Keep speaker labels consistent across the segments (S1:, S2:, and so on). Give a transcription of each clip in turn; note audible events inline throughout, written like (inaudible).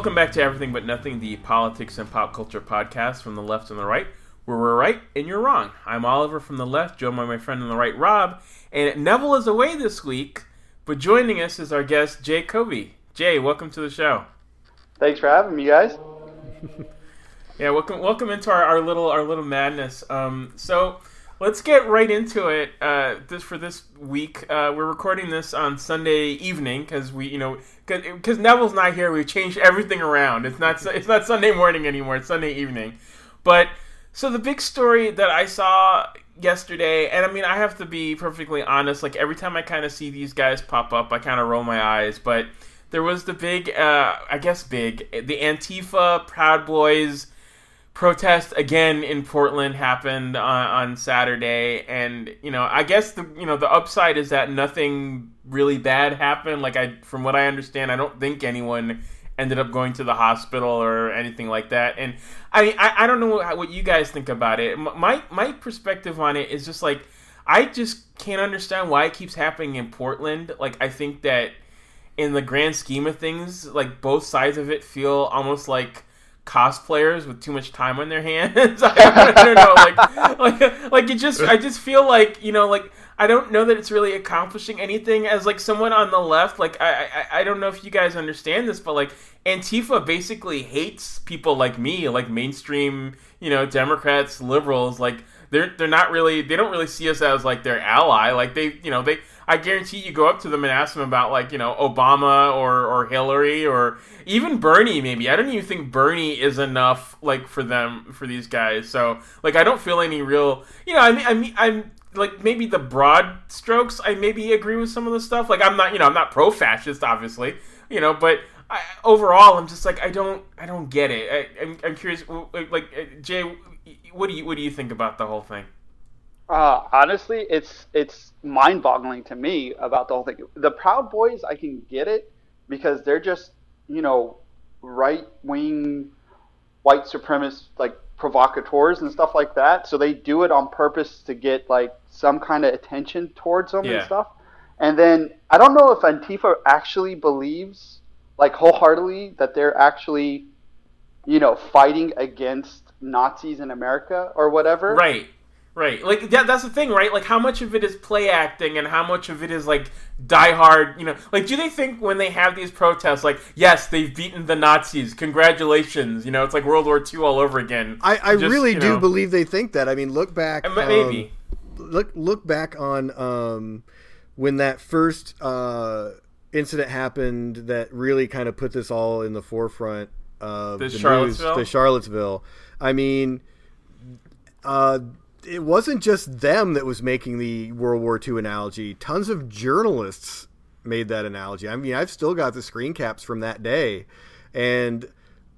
S1: Welcome back to Everything But Nothing, the politics and pop culture podcast from the left and the right, where we're right and you're wrong. I'm Oliver from the left, joined by my friend on the right, Rob, and Neville is away this week, but joining us is our guest, Jay Covey. Jay, welcome to the show.
S2: Thanks for having me, guys. (laughs)
S1: yeah, welcome, welcome into our, our little our little madness. Um, so let's get right into it. Uh, this for this week, uh, we're recording this on Sunday evening because we, you know, because Neville's not here. We've changed everything around. It's not it's not Sunday morning anymore. It's Sunday evening. But so the big story that I saw yesterday, and I mean, I have to be perfectly honest. Like every time I kind of see these guys pop up, I kind of roll my eyes. But there was the big, uh, I guess, big the Antifa Proud Boys protest again in Portland happened on, on, Saturday, and you know, I guess the you know the upside is that nothing really bad happened. Like I, from what I understand, I don't think anyone ended up going to the hospital or anything like that. And I I, I don't know what, what you guys think about it. My my perspective on it is just like I just can't understand why it keeps happening in Portland. Like I think that in the grand scheme of things, like both sides of it feel almost like cosplayers with too much time on their hands. (laughs) I, don't know, like, like, like it just, I just feel like you know, like I don't know that it's really accomplishing anything. As like someone on the left, like I, I, I don't know if you guys understand this, but like Antifa basically hates people like me, like mainstream, you know, Democrats, liberals, like. They're, they're not really they don't really see us as like their ally like they you know they I guarantee you go up to them and ask them about like you know Obama or or Hillary or even Bernie maybe. I don't even think Bernie is enough like for them for these guys. So like I don't feel any real you know I mean I mean I'm like maybe the broad strokes I maybe agree with some of the stuff. Like I'm not you know I'm not pro fascist obviously you know but I, overall I'm just like I don't I don't get it. I, I'm, I'm curious like Jay what do you what do you think about the whole thing?
S2: Uh, honestly, it's it's mind-boggling to me about the whole thing. The Proud Boys, I can get it because they're just you know right-wing white supremacist like provocateurs and stuff like that. So they do it on purpose to get like some kind of attention towards them yeah. and stuff. And then I don't know if Antifa actually believes like wholeheartedly that they're actually you know fighting against Nazis in America or whatever.
S1: Right. Right, like that, that's the thing, right? Like, how much of it is play acting, and how much of it is like diehard? You know, like, do they think when they have these protests, like, yes, they've beaten the Nazis, congratulations? You know, it's like World War II all over again.
S3: I, I Just, really do know. believe they think that. I mean, look back,
S1: um, maybe
S3: look look back on um, when that first uh, incident happened that really kind of put this all in the forefront of
S1: the,
S3: the
S1: Charlottesville.
S3: News, the Charlottesville. I mean. Uh, it wasn't just them that was making the World War II analogy. Tons of journalists made that analogy. I mean, I've still got the screen caps from that day, and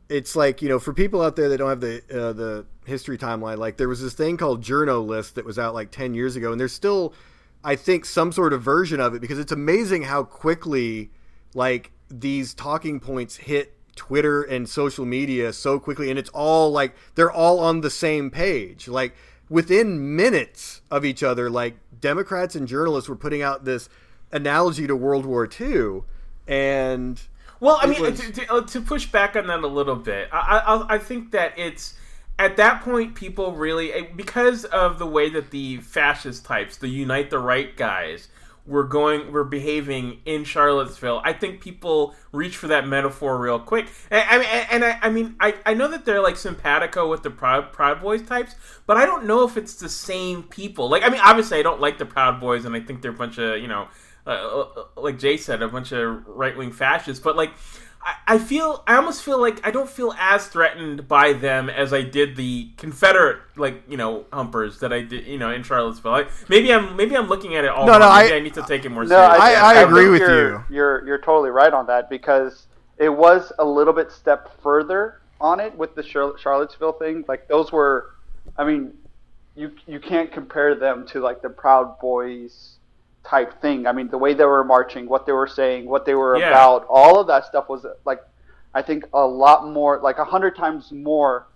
S3: it's like you know, for people out there that don't have the uh, the history timeline, like there was this thing called Journo List that was out like ten years ago, and there's still, I think, some sort of version of it because it's amazing how quickly like these talking points hit Twitter and social media so quickly, and it's all like they're all on the same page, like within minutes of each other, like Democrats and journalists were putting out this analogy to World War II, and
S1: well, I mean, was... to, to, uh, to, push back on that a little bit, I, I, I think that it's at that point people really eh, because of the way that the fascist types, the unite the right guys, we're going we're behaving in Charlottesville, I think people reach for that metaphor real quick. And, I mean, and I, I mean, I, I know that they're like simpatico with the Proud Proud Boys types, but I don't know if it's the same people. Like, I mean, obviously, I don't like the Proud Boys, and I think they're a bunch of you know, uh, uh like Jay said, a bunch of right wing fascists. But like, I, feel I almost feel like I don't feel as threatened by them as I did the Confederate like you know humpers that I did you know in Charlottesville. I, maybe I'm maybe I'm looking at it all. No, no, I, I, need to take it more. No,
S3: I, I, agree with
S2: you're, you. You're you're totally right on that because it was a little bit step further on it with the Charlottesville thing. Like those were, I mean, you you can't compare them to like the Proud Boys type thing. I mean, the way they were marching, what they were saying, what they were yeah. about, all of that stuff was like, I think a lot more, like a hundred times more,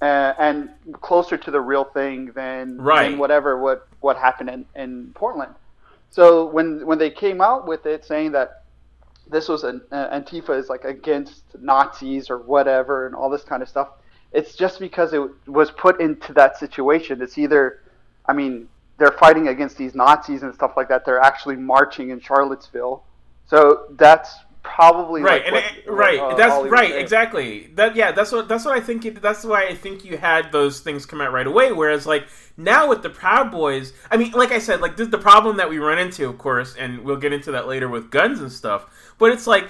S2: uh, and closer to the real thing than,
S1: right.
S2: than whatever what what happened in, in Portland. So when when they came out with it saying that this was an uh, Antifa is like against Nazis or whatever and all this kind of stuff. It's just because it was put into that situation. It's either, I mean, they're fighting against these Nazis and stuff like that. They're actually marching in Charlottesville, so that's probably
S1: right,
S2: like what,
S1: it, right.
S2: uh,
S1: that's right, exactly. That yeah, that's what that's what I think. It, that's why I think you had those things come out right away. Whereas like now with the Proud Boys, I mean, like I said, like this, the problem that we run into, of course, and we'll get into that later with guns and stuff. But it's like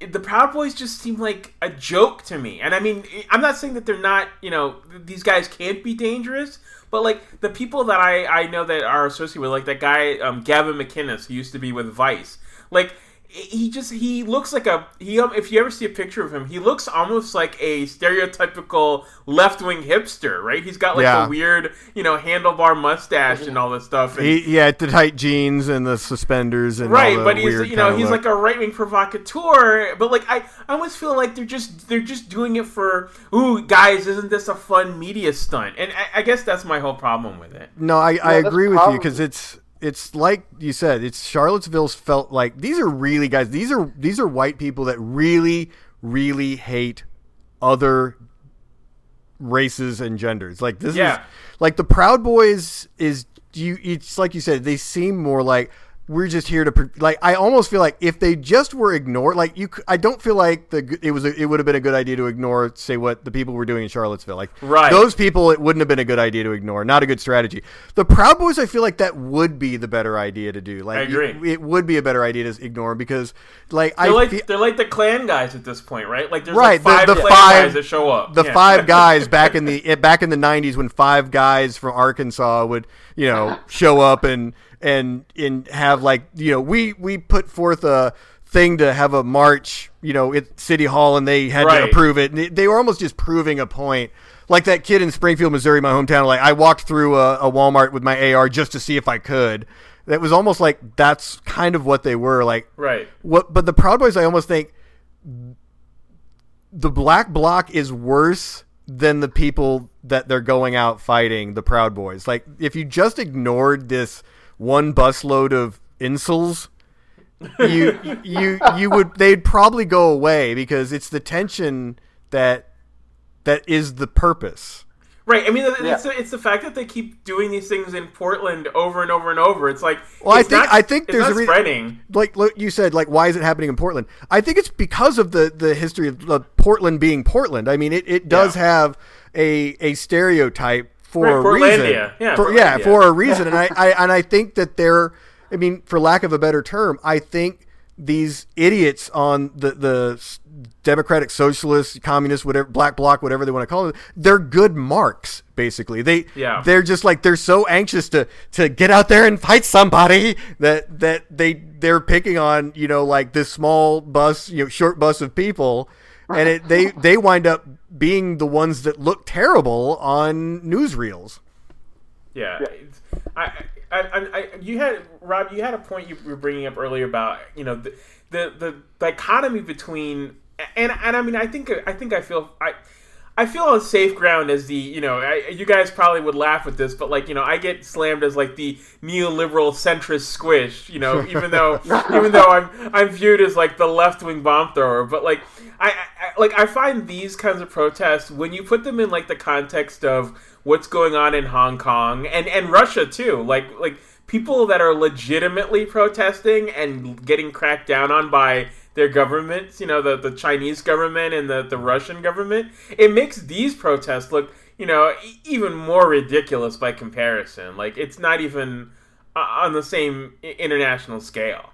S1: the Proud Boys just seem like a joke to me. And I mean, I'm not saying that they're not, you know, these guys can't be dangerous. But like the people that I, I know that are associated with, like that guy um, Gavin McInnes, who used to be with Vice, like he just he looks like a he um, if you ever see a picture of him he looks almost like a stereotypical left-wing hipster right he's got like
S3: Yeah.
S1: a weird you know handlebar mustache and all this stuff and,
S3: He, yeah, the tight jeans and the suspenders and all
S1: right
S3: the
S1: but he's you know he's
S3: look.
S1: like a right-wing provocateur but like I, I almost feel like they're just they're just doing it for ooh guys isn't this a fun media stunt and I, I guess that's my whole problem with it
S3: No, I, I agree with you because it's it's like you said, it's Charlottesville's felt like these are really guys. These are these are white people that really really hate other races and genders. Like this
S1: Yeah.
S3: is like the Proud Boys is you. It's like you said, they seem more like. We're just here to like. I almost feel like if they just were ignored, like you, i don't feel like the it was. A, it would have been a good idea to ignore, say, what the people were doing in Charlottesville. Like
S1: Right.
S3: those people, it wouldn't have been a good idea to ignore. Not a good strategy. The Proud Boys, I feel like that would be the better idea to do. Like
S1: I agree.
S3: It, it would be a better idea to ignore because, like, I
S1: they're like
S3: feel,
S1: they're like the Klan guys at this point right like there's
S3: Right,
S1: like
S3: the-
S1: five
S3: the
S1: Klan
S3: five-
S1: guys that show up
S3: the
S1: Yeah.
S3: five guys (laughs) back in the eh, back in the '90s when five guys from Arkansas would you know (laughs) show up and and and have like you know we we put forth a thing to have a march you know at City Hall and they had to approve it and they- they were almost just proving a point. Like that kid in Springfield, Missouri, my hometown. Like I walked through a, a Walmart with my AR just to see if I could. That was almost like that's kind of what they were. Like
S1: right
S3: what? But the Proud Boys, I almost think the Black Bloc is worse than the people that they're going out fighting. The Proud Boys. Like if you just ignored this one busload of incels, you you you would they'd probably go away because it's the tension that that is the purpose.
S1: Right. I mean, it's,
S2: Yeah.
S1: the, it's the fact that they keep doing these things in Portland over and over and over. It's like,
S3: Well, I think-
S1: not-
S3: I think there's a rea-
S1: spreading.
S3: like look, you said, like why is it happening in Portland? I think it's because of the the history of Portland being Portland. I mean, it, it does
S1: Yeah.
S3: have a a stereotype for
S1: Right,
S3: a
S1: Portlandia.
S3: reason.
S1: Yeah,
S3: for, yeah, for a reason. And I, I and I think that they're. I mean, for lack of a better term, I think these idiots on the the Democratic, Socialist, Communist, whatever, Black Bloc, whatever they want to call it, they're good marks. Basically, they
S1: Yeah.
S3: they're just like they're so anxious to to get out there and fight somebody that that they they're picking on you know like this small bus you know short bus of people and it they they wind up being the ones that look terrible on newsreels
S1: Yeah. It's- I, I, I, I, you had Rob. You had a point you were bringing up earlier about you know the the, the dichotomy between and and I mean I think I think I feel I. I feel on safe ground as the you know I, you guys probably would laugh at this, but like you know I get slammed as like the neoliberal centrist squish, you know, (laughs) even though even though I'm I'm viewed as like the left wing bomb thrower, but like I, I like I find these kinds of protests when you put them in like the context of what's going on in Hong Kong and and Russia too, like like people that are legitimately protesting and getting cracked down on by their governments, you know, the, the Chinese government and the, the Russian government, it makes these protests look, you know, even more ridiculous by comparison. Like, it's not even uh, on the same international scale.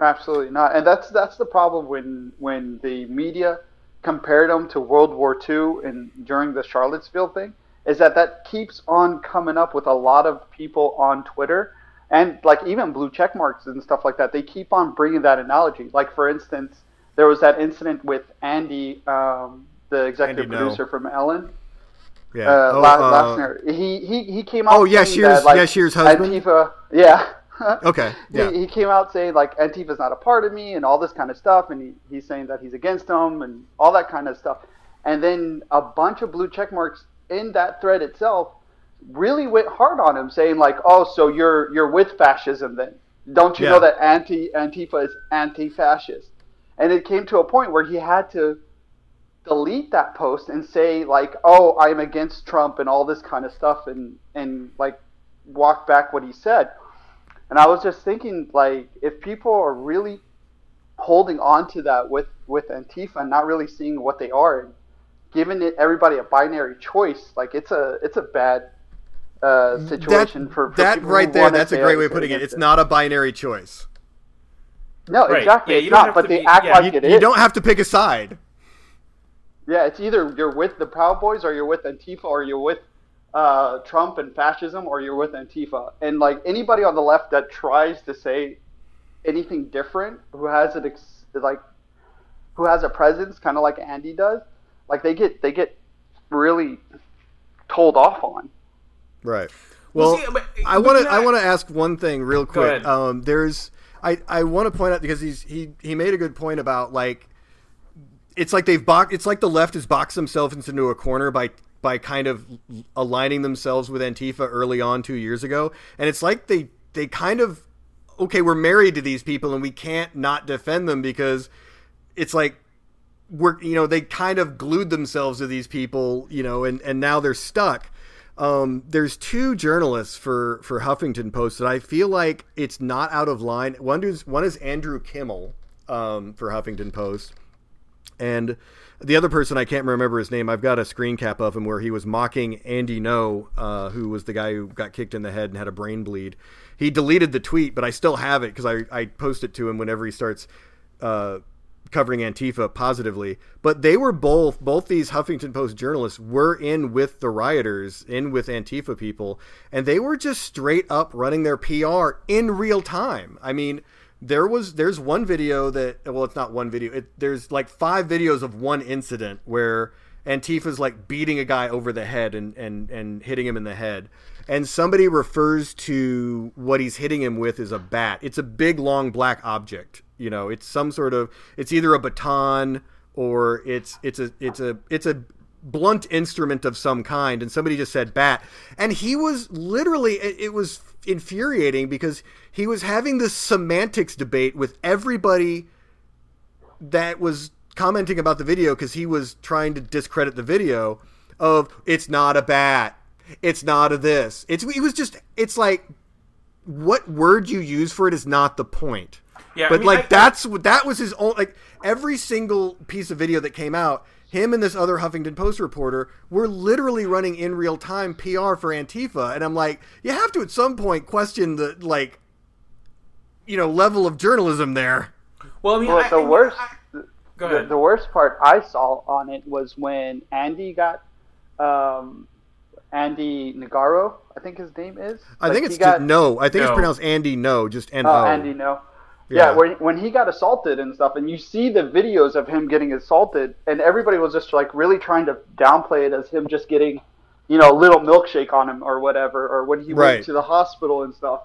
S2: Absolutely not, and that's that's the problem when when the media compared them to World War II and during the Charlottesville thing, is that that keeps on coming up with a lot of people on Twitter and like even blue check marks and stuff like that. They keep on bringing that analogy. Like for instance, there was that incident with Andy, um, the executive
S3: Andy
S2: producer from Ellen,
S3: yeah
S2: uh,
S3: Oh, uh,
S2: He he he came out.
S3: Oh, yeah,
S2: saying
S3: Shear's-
S2: that, like,
S3: yeah, Shear's husband?
S2: Antifa, yeah. (laughs)
S3: okay yeah
S2: he, he came out saying like Antifa's not a part of me and all this kind of stuff, and he, he's saying that he's against them and all that kind of stuff. And then a bunch of blue check marks in that thread itself really went hard on him, saying like, "Oh, so you're you're with fascism then? Don't you
S3: Yeah.
S2: know that anti Antifa is anti-fascist?" and it came to a point where he had to delete that post and say like, "Oh, I'm against Trump" and all this kind of stuff, and and like walk back what he said. And I was just thinking, like, if people are really holding on to that with with Antifa and not really seeing what they are, and giving it everybody a binary choice, like it's a it's a bad uh, situation
S3: that,
S2: for, for
S3: that right
S2: who
S3: there. That's a great way of putting it.
S2: against
S3: It's not a binary choice.
S2: No,
S1: Right.
S2: exactly.
S1: Yeah,
S2: it's
S1: you don't
S2: but
S1: to
S2: they
S1: be-
S2: act
S1: yeah.
S2: like
S3: You,
S2: it
S3: you
S2: is.
S3: don't have to pick a side.
S2: Yeah, it's either you're with the Proud Boys or you're with Antifa or you're with uh, Trump and fascism or you're with Antifa. And like anybody on the left that tries to say anything different, who has it ex- like who has a presence, kind of like Andy does, like they get they get really told off on.
S3: Right.
S1: Well,
S3: Well,
S1: see, but-
S3: I want to I want to ask one thing real quick. Um, there's I I want to point out because he's he he made a good point about like it's like they've box it's like the left has boxed themselves into a corner by by kind of aligning themselves with Antifa early on 2 years ago and it's like they they kind of okay we're married to these people and we can't not defend them because it's like we're you know they kind of glued themselves to these people you know and and now they're stuck um, there's two journalists for for Huffington Post that I feel like it's not out of line. One is one is Andrew Kimmel um, for Huffington Post, and the other person I can't remember his name. I've got a screen cap of him where he was mocking Andy Ngo, uh, who was the guy who got kicked in the head and had a brain bleed. He deleted the tweet, but I still have it because I I post it to him whenever he starts. Uh, covering Antifa positively, but they were both both these Huffington Post journalists were in with the rioters, in with Antifa people, and they were just straight up running their PR in real time. I mean, there was there's one video that well, it's not one video. It, there's like five videos of one incident where Antifa's like beating a guy over the head and and and hitting him in the head. And somebody refers to what he's hitting him with as a bat. It's a big long black object. You know, it's some sort of it's either a baton or it's it's a it's a it's a blunt instrument of some kind. And somebody just said bat. And he was literally it, it was infuriating because he was having this semantics debate with everybody that was commenting about the video because he was trying to discredit the video of it's not a bat. It's not a this. It's it was just it's like what word you use for it is not the point
S1: Yeah, I
S3: but
S1: mean,
S3: like
S1: I-
S3: that's what that was his own like every single piece of video that came out him and this other huffington post reporter were literally running in real time pr for antifa and i'm like you have to at some point question the like you know level of journalism there
S1: Well, I mean,
S2: Well,
S1: I,
S2: the
S1: I-
S2: worst,
S1: I- go
S2: the,
S1: ahead.
S2: the worst part I saw on it was when Andy got, um, Andy Nagaro, I think his name is.
S3: i
S2: Like,
S3: think
S2: he
S3: it's
S2: got,
S3: no i think it's pronounced andy no just n
S2: Oh,
S3: o
S2: Andy, no.
S3: Yeah.
S2: Yeah, when, when he got assaulted and stuff, and you see the videos of him getting assaulted, and everybody was just like really trying to downplay it as him just getting, you know, a little milkshake on him or whatever, or when he
S3: Right.
S2: went to the hospital and stuff.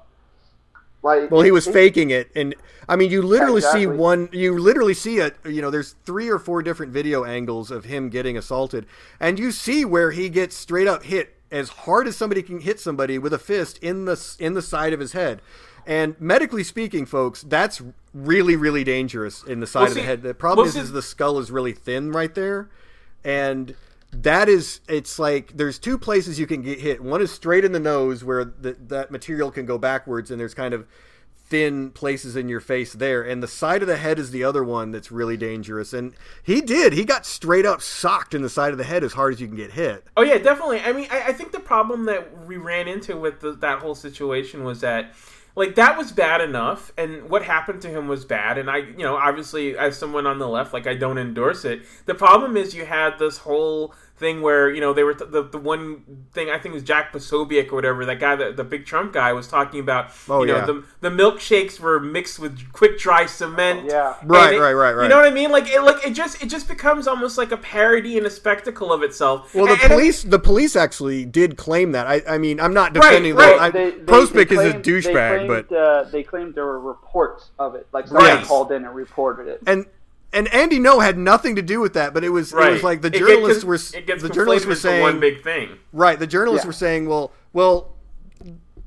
S2: Like,
S3: Well, he was faking it, and I mean, you literally see
S2: exactly.
S3: one. You literally see it. You know, there's three or four different video angles of him getting assaulted, and you see where he gets straight up hit as hard as somebody can hit somebody with a fist in the in the side of his head. And medically speaking, folks, that's really really dangerous in the side
S1: Well,
S3: of the head. The problem
S1: well,
S3: is,
S1: see-
S3: is the skull is really thin right there, and that is it's like there's two places you can get hit. One is straight in the nose where the, that material can go backwards, and there's kind of thin places in your face there, and the side of the head is the other one that's really dangerous. And he did. He got straight up socked in the side of the head as hard as you can get hit.
S1: Oh yeah, definitely. I mean, I, I think the problem that we ran into with the, that whole situation was that, like, that was bad enough, and what happened to him was bad. And I, you know, obviously, as someone on the left, like, I don't endorse it. The problem is you had this whole thing where you know they were t- the, the one thing I think was Jack Posobiec or whatever that guy the, the big Trump guy was talking about
S3: Oh,
S1: you know
S3: yeah.
S1: the the milkshakes were mixed with quick dry cement
S2: Yeah.
S3: Right,
S1: it-
S3: right, right, right.
S1: you know what I mean like it like it just it just becomes almost like a parody and a spectacle of itself
S3: Well, the
S1: And- and it-
S3: police, the police actually did claim that. I, I mean, I'm not defending.
S1: right.
S3: the, I,
S2: They- they-
S3: Posobiec
S2: they
S3: is a douchebag, but
S2: uh, they claimed there were reports of it. Like somebody
S1: Right.
S2: called in and reported it.
S3: and and Andy Ngo had nothing to do with that. But it was it was like the
S1: It get-
S3: were
S1: it gets
S3: the journalists were saying
S1: one big thing.
S3: Right, the journalists
S2: Yeah.
S3: were saying, well, well,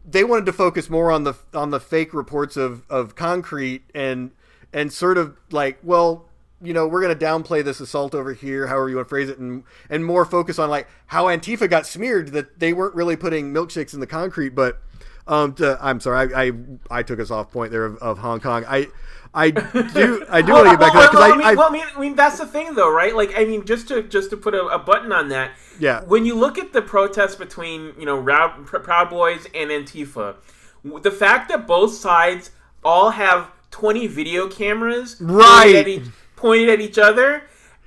S3: they wanted to focus more on the on the fake reports of of concrete and and sort of like, well, you know, we're going to downplay this assault over here, however you want to phrase it, and and more focus on like how Antifa got smeared that they weren't really putting milkshakes in the concrete. But um, to, I'm sorry, I, I, I took us off point there of, of Hong Kong. I I (laughs) do I do want to get back
S1: well,
S3: to that because
S1: well,
S3: I,
S1: I, mean,
S3: I,
S1: well, I mean, I mean, that's the thing, though, right? Like, I mean, just to just to put a, a button on that.
S3: Yeah.
S1: When you look at the protests between you know Rou- Pr- Proud Boys and Antifa, the fact that both sides all have 20 video cameras
S3: Right.
S1: pointed at each, pointed at each other.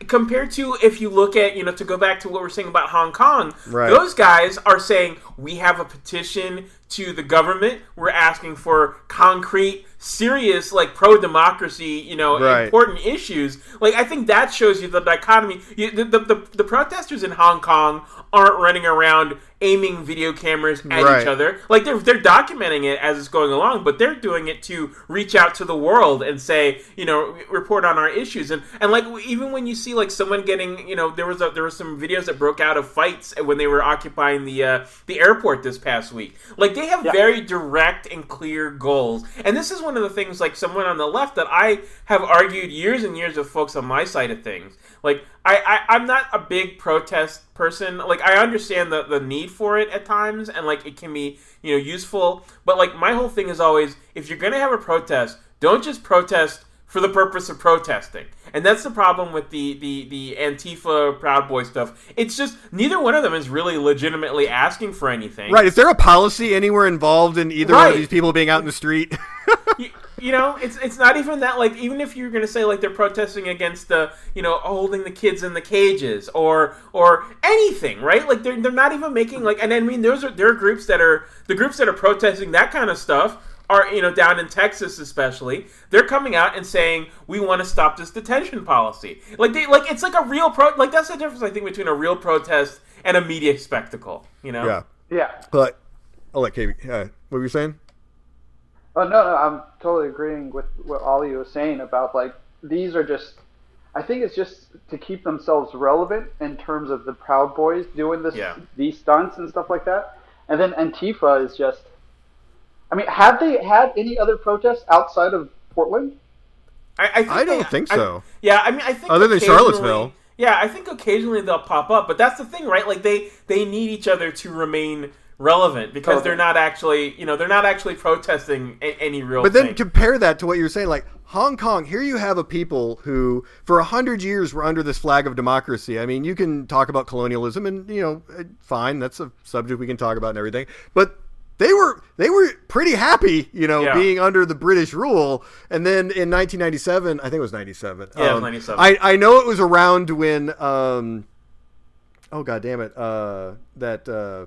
S1: Compared to if you look at, you know, to go back to what we're saying about Hong Kong,
S3: Right.
S1: those guys are saying we have a petition to the government. We're asking for concrete, serious, like pro democracy, you know,
S3: Right.
S1: important issues. Like I think that shows you the dichotomy. You, the, the, the the protesters in Hong Kong aren't running around aiming video cameras at
S3: Right.
S1: each other. Like they're they're documenting it as it's going along, but they're doing it to reach out to the world and say, you know, report on our issues. And and like even when you see like someone getting, you know, there was a, there were some videos that broke out of fights when they were occupying the uh, the airport this past week. Like they have
S2: Yeah.
S1: very direct and clear goals. And this is one of the things like someone on the left that I have argued years and years with folks on my side of things. Like I, I I'm not a big protest person. Like I understand the the need for it at times and like it can be, you know, useful, but like my whole thing is always if you're going to have a protest, don't just protest for the purpose of protesting. And that's the problem with the the the Antifa Proud Boy stuff. It's just neither one of them is really legitimately asking for anything.
S3: right. Is there a policy anywhere involved in either one of these people being out in the street? (laughs)
S1: you, you know, it's it's not even that. Like, even if you're gonna say like they're protesting against the, you know, holding the kids in the cages or or anything, right? Like they're they're not even making like. And I mean, those are there are groups that are the groups that are protesting that kind of stuff are you know down in Texas especially. They're coming out and saying we want to stop this detention policy. Like they like it's like a real pro. Like that's the difference I think between a real protest and a media spectacle. You know.
S3: yeah.
S2: Yeah.
S3: But I'll let KB. Uh, what were you saying?
S2: Oh no, no, I'm totally agreeing with what Ollie was saying about like these are just. I think it's just to keep themselves relevant in terms of the Proud Boys doing this,
S1: Yeah.
S2: these stunts and stuff like that, and then Antifa is just. I mean, have they had any other protests outside of Portland?
S1: I, I, think
S3: I don't
S1: they-
S3: think
S1: I-
S3: so.
S1: yeah, I mean, I think
S3: Other than Charlottesville.
S1: Yeah, I think occasionally they'll pop up, but that's the thing, right? Like they they need each other to remain relevant because
S2: Totally.
S1: they're not actually, you know, they're not actually protesting a- any real.
S3: But then
S1: thing.
S3: compare that to what you're saying, like Hong Kong. Here you have a people who, for a hundred years, were under this flag of democracy. I mean, you can talk about colonialism, and you know, uh, fine, that's a subject we can talk about and everything. But they were they were pretty happy, you know,
S1: Yeah.
S3: being under the British rule. And then in 1997, I think it was 97.
S1: Yeah,
S3: um,
S1: 97.
S3: I I know it was around when. Um, oh god damn it! Uh, that. Uh,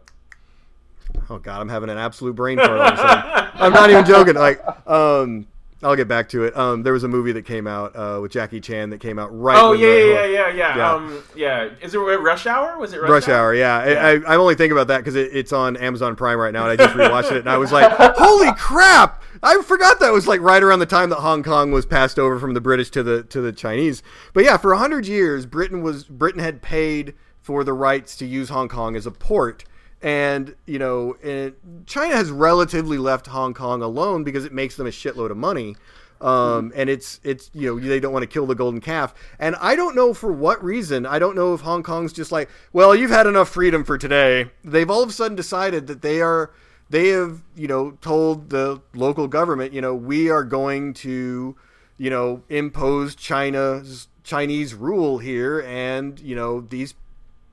S3: Oh god, I'm having an absolute brain fart. All of a sudden. I'm not even joking. Like, um, I'll get back to it. Um, there was a movie that came out uh, with Jackie Chan that came out right.
S1: oh
S3: when
S1: yeah,
S3: the-
S1: yeah, yeah, yeah, yeah,
S3: Yeah.
S1: Um, yeah. Is it Rush Hour? Was it Rush,
S3: Rush Hour, yeah. I,
S1: Yeah.
S3: I, I'm only thinking about that because it, it's on Amazon Prime right now, and I just rewatched it, and I was like, "Holy crap!" I forgot that was like right around the time that Hong Kong was passed over from the British to the to the Chinese. But yeah, for hundred years, Britain was Britain had paid for the rights to use Hong Kong as a port. And you know, it, China has relatively left Hong Kong alone because it makes them a shitload of money. Um, and it's it's you know they don't want to kill the golden calf, and I don't know for what reason. I don't know if Hong Kong's just like, well, you've had enough freedom for today. They've all of a sudden decided that they are they have you know told the local government, you know, we are going to you know impose China's Chinese rule here, and you know these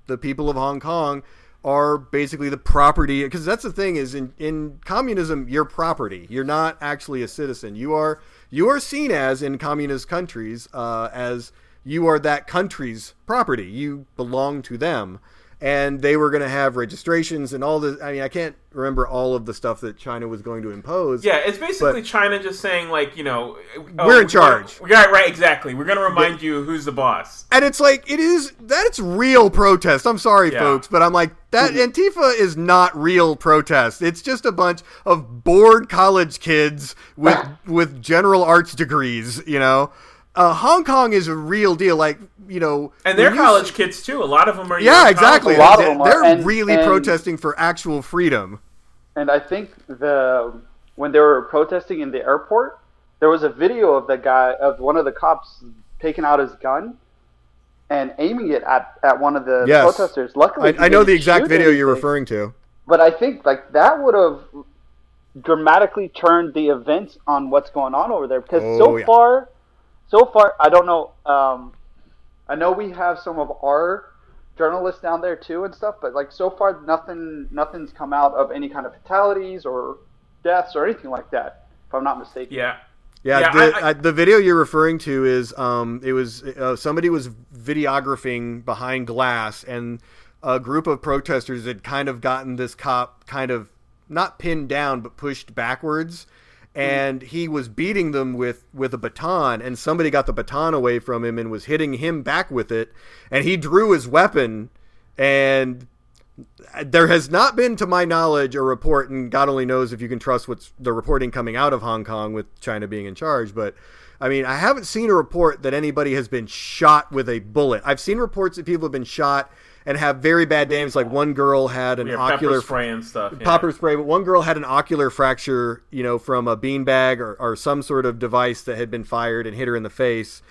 S3: the people of Hong Kong are basically the property because that's the thing is in, in communism you're property. You're not actually a citizen. You are you are seen as in communist countries uh, as you are that country's property. You belong to them and they were going to have registrations and all this i mean i can't remember all of the stuff that china was going to impose
S1: Yeah, it's basically China just saying like, you know, oh,
S3: We're in charge.
S1: We're, right, right, exactly. We're gonna remind you who's the boss.
S3: and it's like it is that's real protest i'm sorry
S1: Yeah.
S3: folks but i'm like that antifa is not real protest it's just a bunch of bored college kids with (laughs) with general arts degrees you know uh, hong kong is a real deal like you know
S1: And they're
S3: when you-
S1: college kids too. A lot of them are.
S3: yeah
S1: young
S3: exactly
S2: A lot of
S3: They-
S2: them are,
S3: they're
S2: and-
S3: really
S2: and-
S3: protesting for actual freedom
S2: And I think the when they were protesting in the airport, there was a video of the guy of one of the cops taking out his gun and aiming it at, at one of the
S3: Yes.
S2: protesters. Luckily,
S3: I, I know the exact
S2: shoot
S3: video you're referring to.
S2: But I think like that would have dramatically turned the events on what's going on over there because
S3: Oh,
S2: so
S3: yeah.
S2: far, so far I don't know. Um, I know we have some of our journalists down there too and stuff, but like so far nothing nothing's come out of any kind of fatalities or deaths or anything like that. If I'm not mistaken.
S1: Yeah.
S3: Yeah,
S1: Yeah,
S3: the,
S1: I- I-
S3: uh, the video you're referring to is um, it was uh, somebody was videographing behind glass, and a group of protesters had kind of gotten this cop kind of not pinned down but pushed backwards, and he was beating them with with a baton, and somebody got the baton away from him and was hitting him back with it, and he drew his weapon, and there has not been, to my knowledge, a report, and God only knows if you can trust what's the reporting coming out of Hong Kong with China being in charge. But I mean, I haven't seen a report that anybody has been shot with a bullet. I've seen reports that people have been shot and have very bad names. Like one girl had an
S1: Yeah,
S3: ocular
S1: pepper spray and stuff. Yeah.
S3: popper spray, but one girl had an ocular fracture, you know, from a beanbag or, or some sort of device that had been fired and hit her in the face.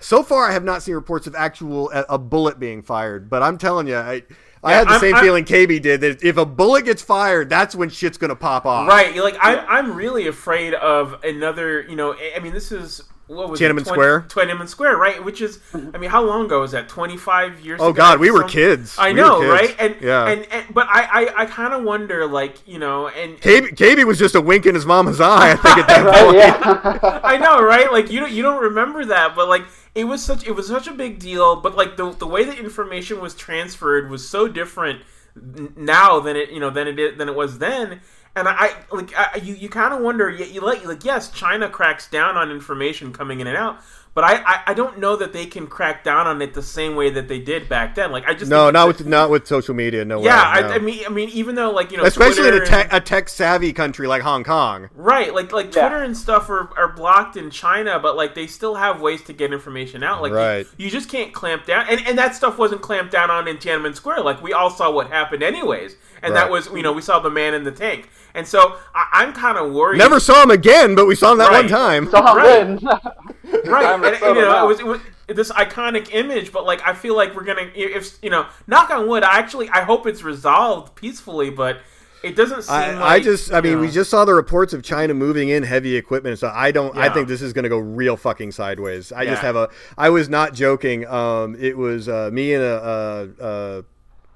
S3: So far, I have not seen reports of actual a, a bullet being fired, but I'm telling you, I, I
S1: Yeah,
S3: had the
S1: I'm-
S3: same
S1: I'm-
S3: feeling KB did that if a bullet gets fired, that's when shit's gonna pop off.
S1: Right, like I'm, I'm really afraid of another. You know, I mean, this is what was
S3: Tiananmen
S1: it, 20
S3: Square?
S1: Tiananmen Square, right? Which is, mm-hmm. I mean, how long ago was that? Twenty five years. Ago.
S3: Oh
S1: ago?
S3: God, we were kids.
S1: I
S3: We
S1: know,
S3: kids.
S1: right? And
S3: yeah,
S1: and, and but I I, I kind of wonder, like you know, and
S3: KB, KB was just a wink in his mama's eye. I think at that (laughs)
S2: Right,
S3: point.
S2: yeah. (laughs)
S1: I know, right? Like you don't you don't remember that, but like it was such it was such a big deal. But like the the way the information was transferred was so different n- now than it you know than it is, than it was then. And I, like I, you you kind of wonder. You, you like like yes, China cracks down on information coming in and out. But I, I, I don't know that they can crack down on it the same way that they did back then. Like I just
S3: No, not with not with social media. No
S1: yeah.
S3: way. no.
S1: I, I mean I mean even though like you know
S3: especially in a tech
S1: and-
S3: a tech savvy country like Hong Kong.
S1: Right, like like
S2: Yeah.
S1: Twitter and stuff are, are blocked in China, but like they still have ways to get information out. Like you-
S3: Right.
S1: you, just can't clamp down, and and that stuff wasn't clamped down on in Tiananmen Square. Like we all saw what happened anyways, and that was you know we saw the man in the tank, and so I, I'm kind of worried.
S3: Never saw him again, but we saw him that
S1: Right.
S3: one time.
S2: So I'm
S1: Right.
S2: in. (laughs)
S1: right, and, and, you know it was, it was this iconic image, but like I feel like we're gonna if you know knock on wood. I actually I hope it's resolved peacefully, but it doesn't seem
S3: I,
S1: like
S3: I just, I
S1: you
S3: mean, we just saw the reports of China moving in heavy equipment, so I don't, I think this is going to go real fucking sideways. I just have a, I was not joking. Um, it was uh, me and a, a, a,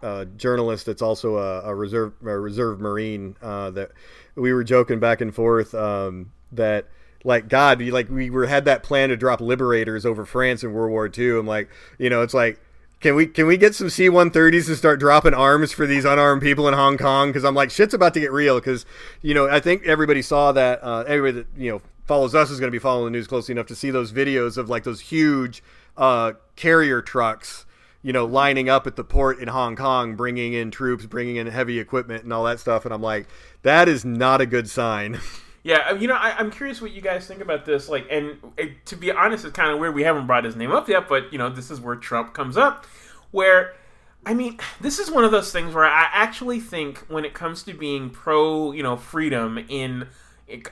S3: a journalist that's also a, a reserve, a reserve marine uh, that we were joking back and forth um, that. Like God, we- like we were had that plan to drop liberators over France in World War II. I'm like, you know, it's like can we can we get some C-130s and start dropping arms for these unarmed people in Hong Kong? Because I'm like, shit's about to get real. Because you know, I think everybody saw that. Uh, everybody that you know follows us is going to be following the news closely enough to see those videos of like those huge uh, carrier trucks, you know, lining up at the port in Hong Kong, bringing in troops, bringing in heavy equipment and all that stuff. And I'm like, that is not a good sign. (laughs)
S1: Yeah, you know, I, I'm curious what you guys think about this. Like, and to be honest, it's kind of weird. We haven't brought his name up yet, but you know, this is where Trump comes up. Where, I mean, (sighs) this is one of those things where I actually think when it comes to being pro, you know, freedom in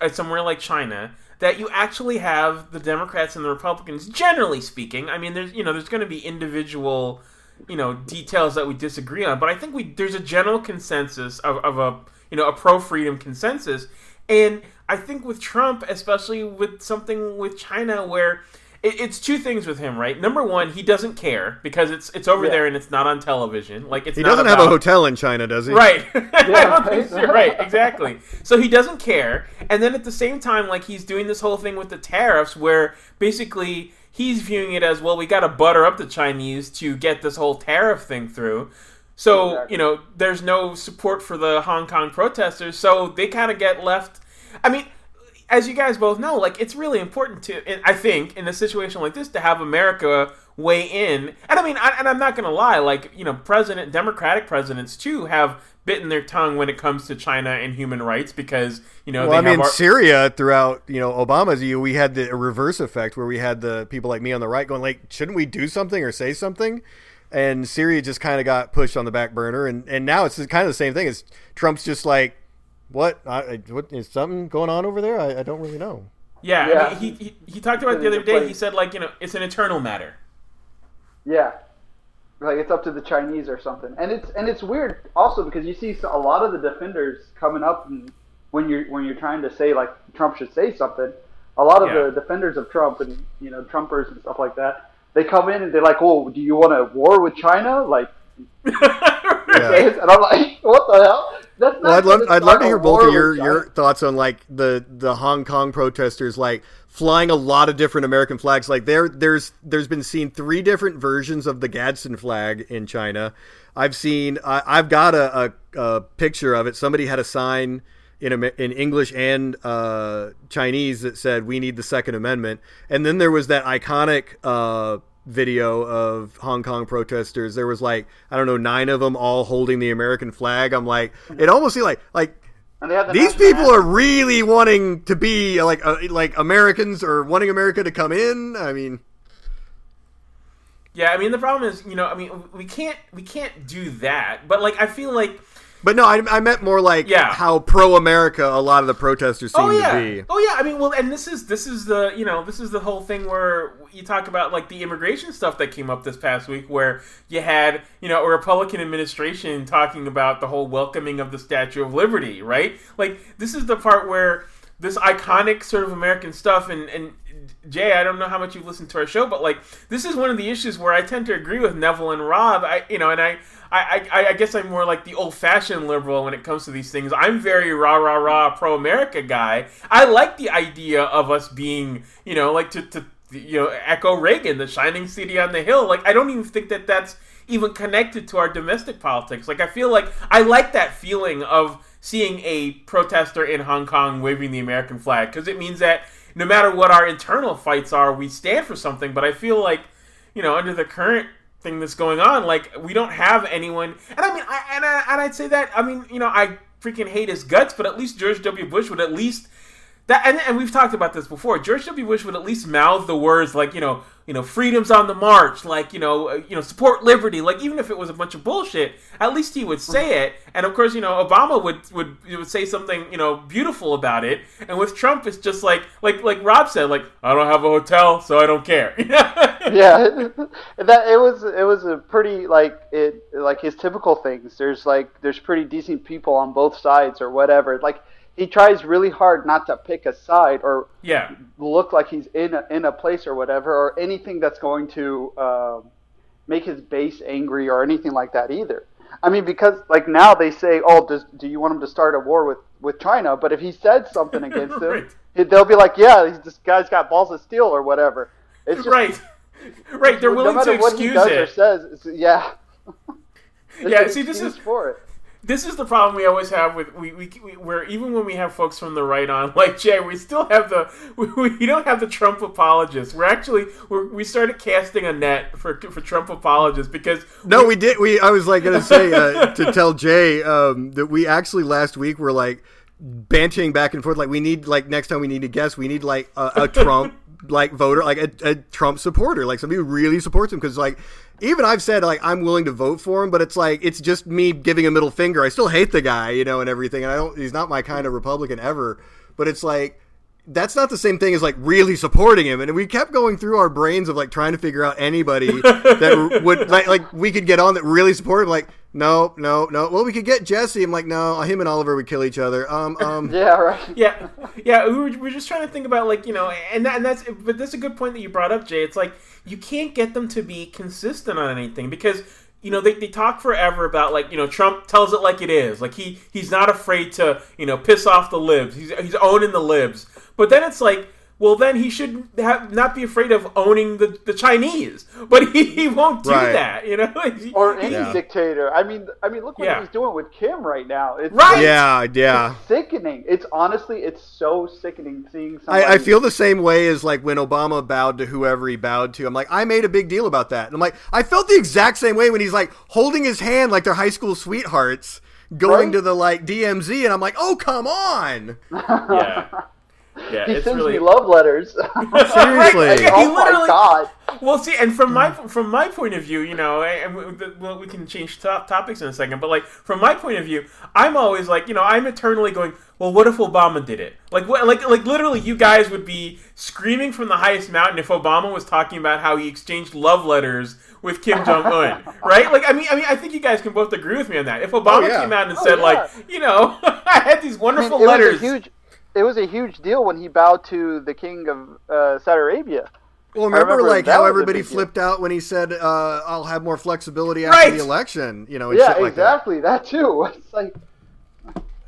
S1: uh, somewhere like China, that you actually have the Democrats and the Republicans, generally speaking. I mean, there's you know, there's going to be individual, you know, details that we disagree on, but I think we there's a general consensus of, of a you know a pro freedom consensus, and I think with Trump, especially with something with China, where it, it's two things with him, right? Number one, he doesn't care because it's it's over
S2: Yeah.
S1: there and it's not on television. Like it's
S3: He
S1: not
S3: doesn't have a hotel in China, does he?
S1: Right. (laughs) (laughs) I don't think
S2: right.
S1: so. Right, exactly. So he doesn't care. And then at the same time, like he's doing this whole thing with the tariffs where basically he's viewing it as, well, we gotta butter up the Chinese to get this whole tariff thing through. So,
S2: Exactly.
S1: you know, there's no support for the Hong Kong protesters, so they kind of get left. I mean, as you guys both know, like it's really important to, I think, in a situation like this, to have America weigh in. And I mean, I, and I'm not going to lie, like you know, president, Democratic presidents too have bitten their tongue when it comes to China and human rights because you know
S3: Well, I
S1: have
S3: mean,
S1: our,
S3: Syria throughout you know Obama's year, we had the reverse effect where we had the people like me on the right going like, shouldn't we do something or say something? And Syria just kind of got pushed on the back burner, and and now it's kind of the same thing. It's Trump's just like, what? I, I- what is something going on over there? I, I don't really know.
S1: Yeah,
S2: Yeah.
S1: I mean, he, he he talked about it the other day.
S2: place.
S1: He said like you know it's an internal matter.
S2: Yeah, like it's up to the Chinese or something. And it's and it's weird also because you see a lot of the defenders coming up and when you're when you're trying to say like Trump should say something. A lot of
S1: Yeah.
S2: the defenders of Trump and you know Trumpers and stuff like that, they come in and they're like, "Oh, do you want a war with China?" Like,
S3: Yeah. (laughs) (laughs)
S2: and I'm like, "What the hell?" That's
S3: Well, I'd love I'd love to hear both of your your thoughts on like the the Hong Kong protesters like flying a lot of different American flags. Like there there's there's been seen three different versions of the Gadsden flag in China. I've seen I, I've got a, a, a picture of it. Somebody had a sign in in English and uh, Chinese that said "We need the Second Amendment," and then there was that iconic. Uh, video of Hong Kong protesters there was like I don't know nine of them all holding the American flag I'm like it almost seemed like like
S2: And they have the
S3: these
S2: national
S3: people are really wanting to be like uh, like Americans or wanting America to come in. I mean,
S1: Yeah, I mean the problem is, you know, I mean we can't we can't do that. But like I feel like
S3: but no, I, I meant more like
S1: Yeah.
S3: how pro America a lot of the protesters oh, seem
S1: oh yeah,
S3: to be.
S1: oh yeah. I mean, well, and this is this is the you know this is the whole thing where you talk about like the immigration stuff that came up this past week, where you had you know a Republican administration talking about the whole welcoming of the Statue of Liberty, right? Like this is the part where this iconic sort of American stuff and and Jay, I don't know how much you've listened to our show, but like this is one of the issues where I tend to agree with Neville and Rob. I you know, and I I, I, I guess I'm more like the old fashioned liberal when it comes to these things. I'm very rah rah rah pro America guy. I like the idea of us being, you know, like to, to you know echo Reagan, the shining city on the hill. Like I don't even think that that's even connected to our domestic politics. Like I feel like I like that feeling of seeing a protester in Hong Kong waving the American flag because it means that no matter what our internal fights are, we stand for something. But I feel like you know under the current thing that's going on, like we don't have anyone. And I mean, I, and I, and I'd say that I mean, you know, I freaking hate his guts, but at least George W. Bush would at least that and, and we've talked about this before. George W. Bush would at least mouth the words like you know you know freedom's on the march, like you know uh, you know support liberty. Like even if it was a bunch of bullshit, at least he would say it. And of course, you know Obama would would would say something you know beautiful about it. And with Trump, it's just like like like Rob said, like I don't have a hotel, so I don't care. (laughs)
S2: yeah (laughs) that it was it was a pretty like it like his typical things there's like there's pretty decent people on both sides or whatever like he tries really hard not to pick a side or
S1: yeah.
S2: look like he's in a, in a place or whatever or anything that's going to um, make his base angry or anything like that either i mean because like now they say oh does do you want him to start a war with with china but if he said something (laughs) against them
S1: Right.
S2: it- they'll be like yeah this guy's got balls of steel or whatever it's just
S1: right. (laughs) Right, they're willing
S2: no
S1: to
S2: what he
S1: excuse
S2: does or
S1: it.
S2: says, yeah. (laughs)
S1: Yeah, see, this is-
S2: for it.
S1: This is the problem we always have with we, we, we where even when we have folks from the right on (laughs) like Jay, we still have the we, we don't have the Trump apologists. We're actually we're, we started casting a net for for Trump apologists because
S3: No, we did. We I was like gonna say uh, (laughs) to tell Jay um, that we actually last week were like bantering back and forth. Like we need like next time we need to guess. We need like a, a Trump (laughs) like voter, like a, a Trump supporter, like somebody who really supports him. Because like even I've said like I'm willing to vote for him, but it's like it's just me giving a middle finger. I still hate the guy, you know, and everything. And I don't. He's not my kind of Republican ever. But it's like that's not the same thing as like really supporting him. And we kept going through our brains of like trying to figure out anybody (laughs) that would like like we could get on that really supported. Like no, no, no. Well, we could get Jesse. I'm like no, him and Oliver would kill each other. Um, (laughs) um.
S2: Yeah, right.
S1: yeah, yeah. We were, we were just trying to think about like you know, and that, and that's but that's a good point that you brought up, Jay. It's like you can't get them to be consistent on anything because you know they, they talk forever about like you know Trump tells it like it is, like he he's not afraid to you know piss off the libs. He's he's owning the libs, but then it's like. Well, then he should have, not be afraid of owning the, the Chinese, but he, (laughs) he won't do
S3: Right.
S1: that, you know. (laughs)
S2: Or any
S3: Yeah.
S2: dictator. I mean, I mean, look what
S1: Yeah.
S2: he's doing with Kim right now. It's
S1: Right.
S3: Yeah, yeah.
S2: sickening. It's honestly, it's so sickening seeing somebody.
S3: I, I feel the same way as like when Obama bowed to whoever he bowed to. I'm like, I made a big deal about that. And I'm like, I felt the exact same way when he's like holding his hand like they're high school sweethearts going
S2: Right?
S3: to the like DMZ, and I'm like, oh come on.
S1: yeah, (laughs) yeah.
S2: he
S1: it's
S2: sends
S1: really
S2: me love letters. (laughs) (laughs) (laughs)
S3: Seriously.
S1: Yeah, he
S2: oh my
S1: literally-
S2: god.
S1: well, see, and from my hmm. from my point of view, you know, eh, and we, well, we can change top topics in a second, but like from my point of view, I'm always like, you know, I'm eternally going. Well, what if Obama did it? Like, what, like, like, literally, you guys would be screaming from the highest mountain if Obama was talking about how he exchanged love letters with Kim Jong Un, right? Like, I mean, I mean, I think you guys can both agree with me on that. If Obama
S3: Oh, yeah.
S1: came out and
S2: Oh,
S1: said,
S2: yeah.
S1: like, you know, I had these
S2: I mean,
S1: wonderful letters.
S2: huge. It was a huge deal when he bowed to the king of uh, Saudi Arabia.
S3: Well, remember,
S2: remember
S3: like how everybody
S2: big deal.
S3: flipped out when he said, uh, "I'll have more flexibility after
S1: Right.
S3: the election." You know, and
S2: Yeah,
S3: shit like
S2: exactly. That. too. (laughs) It's like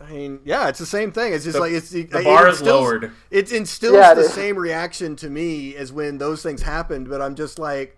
S3: I mean, yeah, it's the same thing. It's just
S1: The-
S3: like it's
S1: the
S3: it
S1: bar is
S3: instills-
S1: lowered.
S3: It instills
S2: Yeah, it
S3: the
S2: is.
S3: same reaction to me as when those things happened. But I'm just like,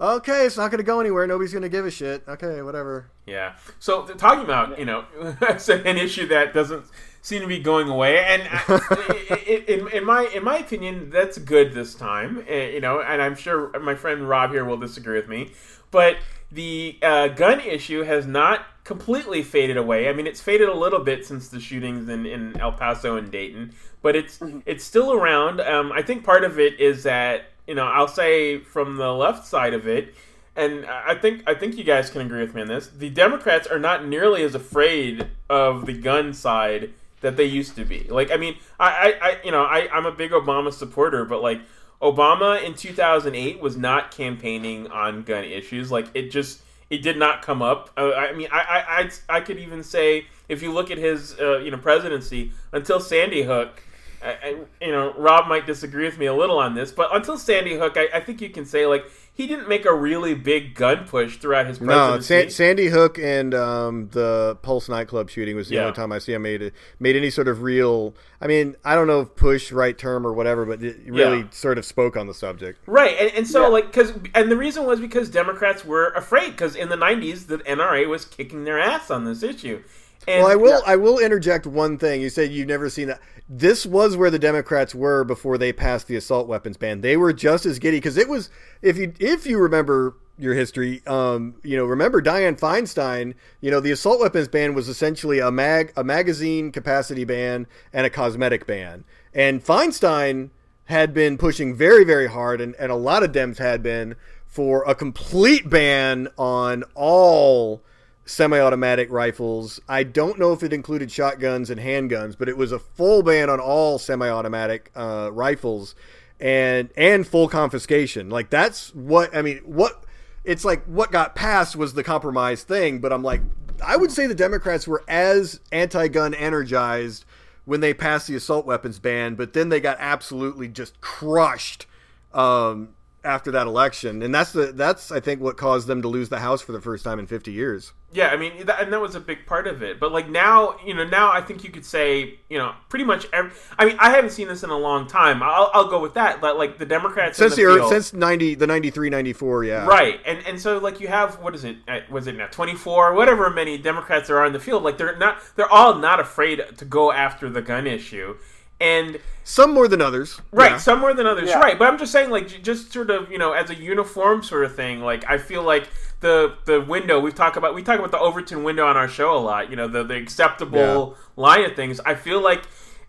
S3: okay, it's not going to go anywhere. Nobody's going to give a shit. Okay, whatever.
S1: Yeah. So talking about you know (laughs) an issue that doesn't seem to be going away, and (laughs) I- in, in my in my opinion, that's good this time. uh, You know, and I'm sure my friend Rob here will disagree with me, but the uh, gun issue has not completely faded away. I mean, it's faded a little bit since the shootings in, in El Paso and Dayton, but it's it's still around. Um, I think part of it is that you know I'll say from the left side of it and I think I think you guys can agree with me on this. The Democrats are not nearly as afraid of the gun side that they used to be. Like, I mean, I, I, I you know, I, I'm a big Obama supporter, but like Obama in 2008 was not campaigning on gun issues. Like, it just it did not come up. Uh, I mean, I, I, I, I could even say if you look at his uh, you know presidency until Sandy Hook. I, I, you know, Rob might disagree with me a little on this, but until Sandy Hook, I, I think you can say like he didn't make a really big gun push throughout his
S3: No,
S1: presidency.
S3: San- Sandy Hook and um, the Pulse nightclub shooting was the
S1: Yeah.
S3: only time I see him made it, made any sort of real. I mean, I don't know if push right term or whatever, but it really
S1: Yeah.
S3: sort of spoke on the subject.
S1: Right, and, and so
S2: Yeah.
S1: like because and the reason was because Democrats were afraid because in the '90s the NRA was kicking their ass on this issue. And
S3: Well, I will.
S2: Yeah.
S3: I will interject one thing. You said you've never seen that. This was where the Democrats were before they passed the assault weapons ban. They were just as giddy because it was. If you if you remember your history, um, you know, remember Dianne Feinstein. You know, the assault weapons ban was essentially a mag a magazine capacity ban and a cosmetic ban. And Feinstein had been pushing very very hard, and, and a lot of Dems had been for a complete ban on all semi-automatic rifles. I don't know if it included shotguns and handguns, but it was a full ban on all semi-automatic uh, rifles and and full confiscation. Like that's what I mean. What it's like what got passed was the compromise thing, but I'm like I would say the Democrats were as anti-gun energized when they passed the assault weapons ban, but then they got absolutely just crushed um, after that election, and that's the that's I think what caused them to lose the House for the first time in 50 years.
S1: Yeah, I mean, that, and that was a big part of it. But like now, you know, now I think you could say, you know, pretty much every. I mean, I haven't seen this in a long time. I'll, I'll go with that. But like the Democrats
S3: Since the,
S1: the field,
S3: since 90 the 93 94, yeah.
S1: right, and and so like you have what is it? Was it now twenty four? Whatever many Democrats there are in the field, like they're not. They're all not afraid to go after the gun issue, and
S3: Some more than others.
S1: Right,
S3: Yeah.
S1: some more than others.
S2: Yeah.
S1: Right, but I'm just saying, like, just sort of, you know, as a uniform sort of thing. Like, I feel like the the window we talk about, we talk about the Overton window on our show a lot. You know, the the acceptable line of things. I feel like,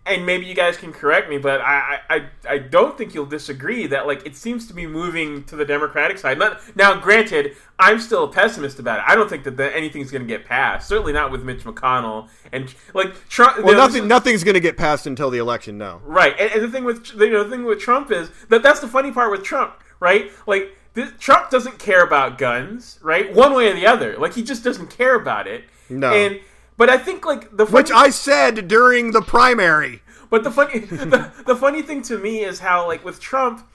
S1: and maybe you guys can correct me, but I I, I- don't think you'll disagree that like it seems to be moving to the Democratic side. Not, now, granted, I'm still a pessimist about it. I don't think that the, anything's going to get passed. Certainly not with Mitch McConnell and like Trump.
S3: Well, nothing nothing's going to get passed until the election. No.
S1: Right, and, and the thing with you know, the thing with Trump is that that's the funny part with Trump, right? Like this, Trump doesn't care about guns, right? One way or the other, like he just doesn't care about it.
S3: No.
S1: and but I think like the funny,
S3: Which I said during the primary.
S1: but the funny (laughs) the, the funny thing to me is how like with Trump,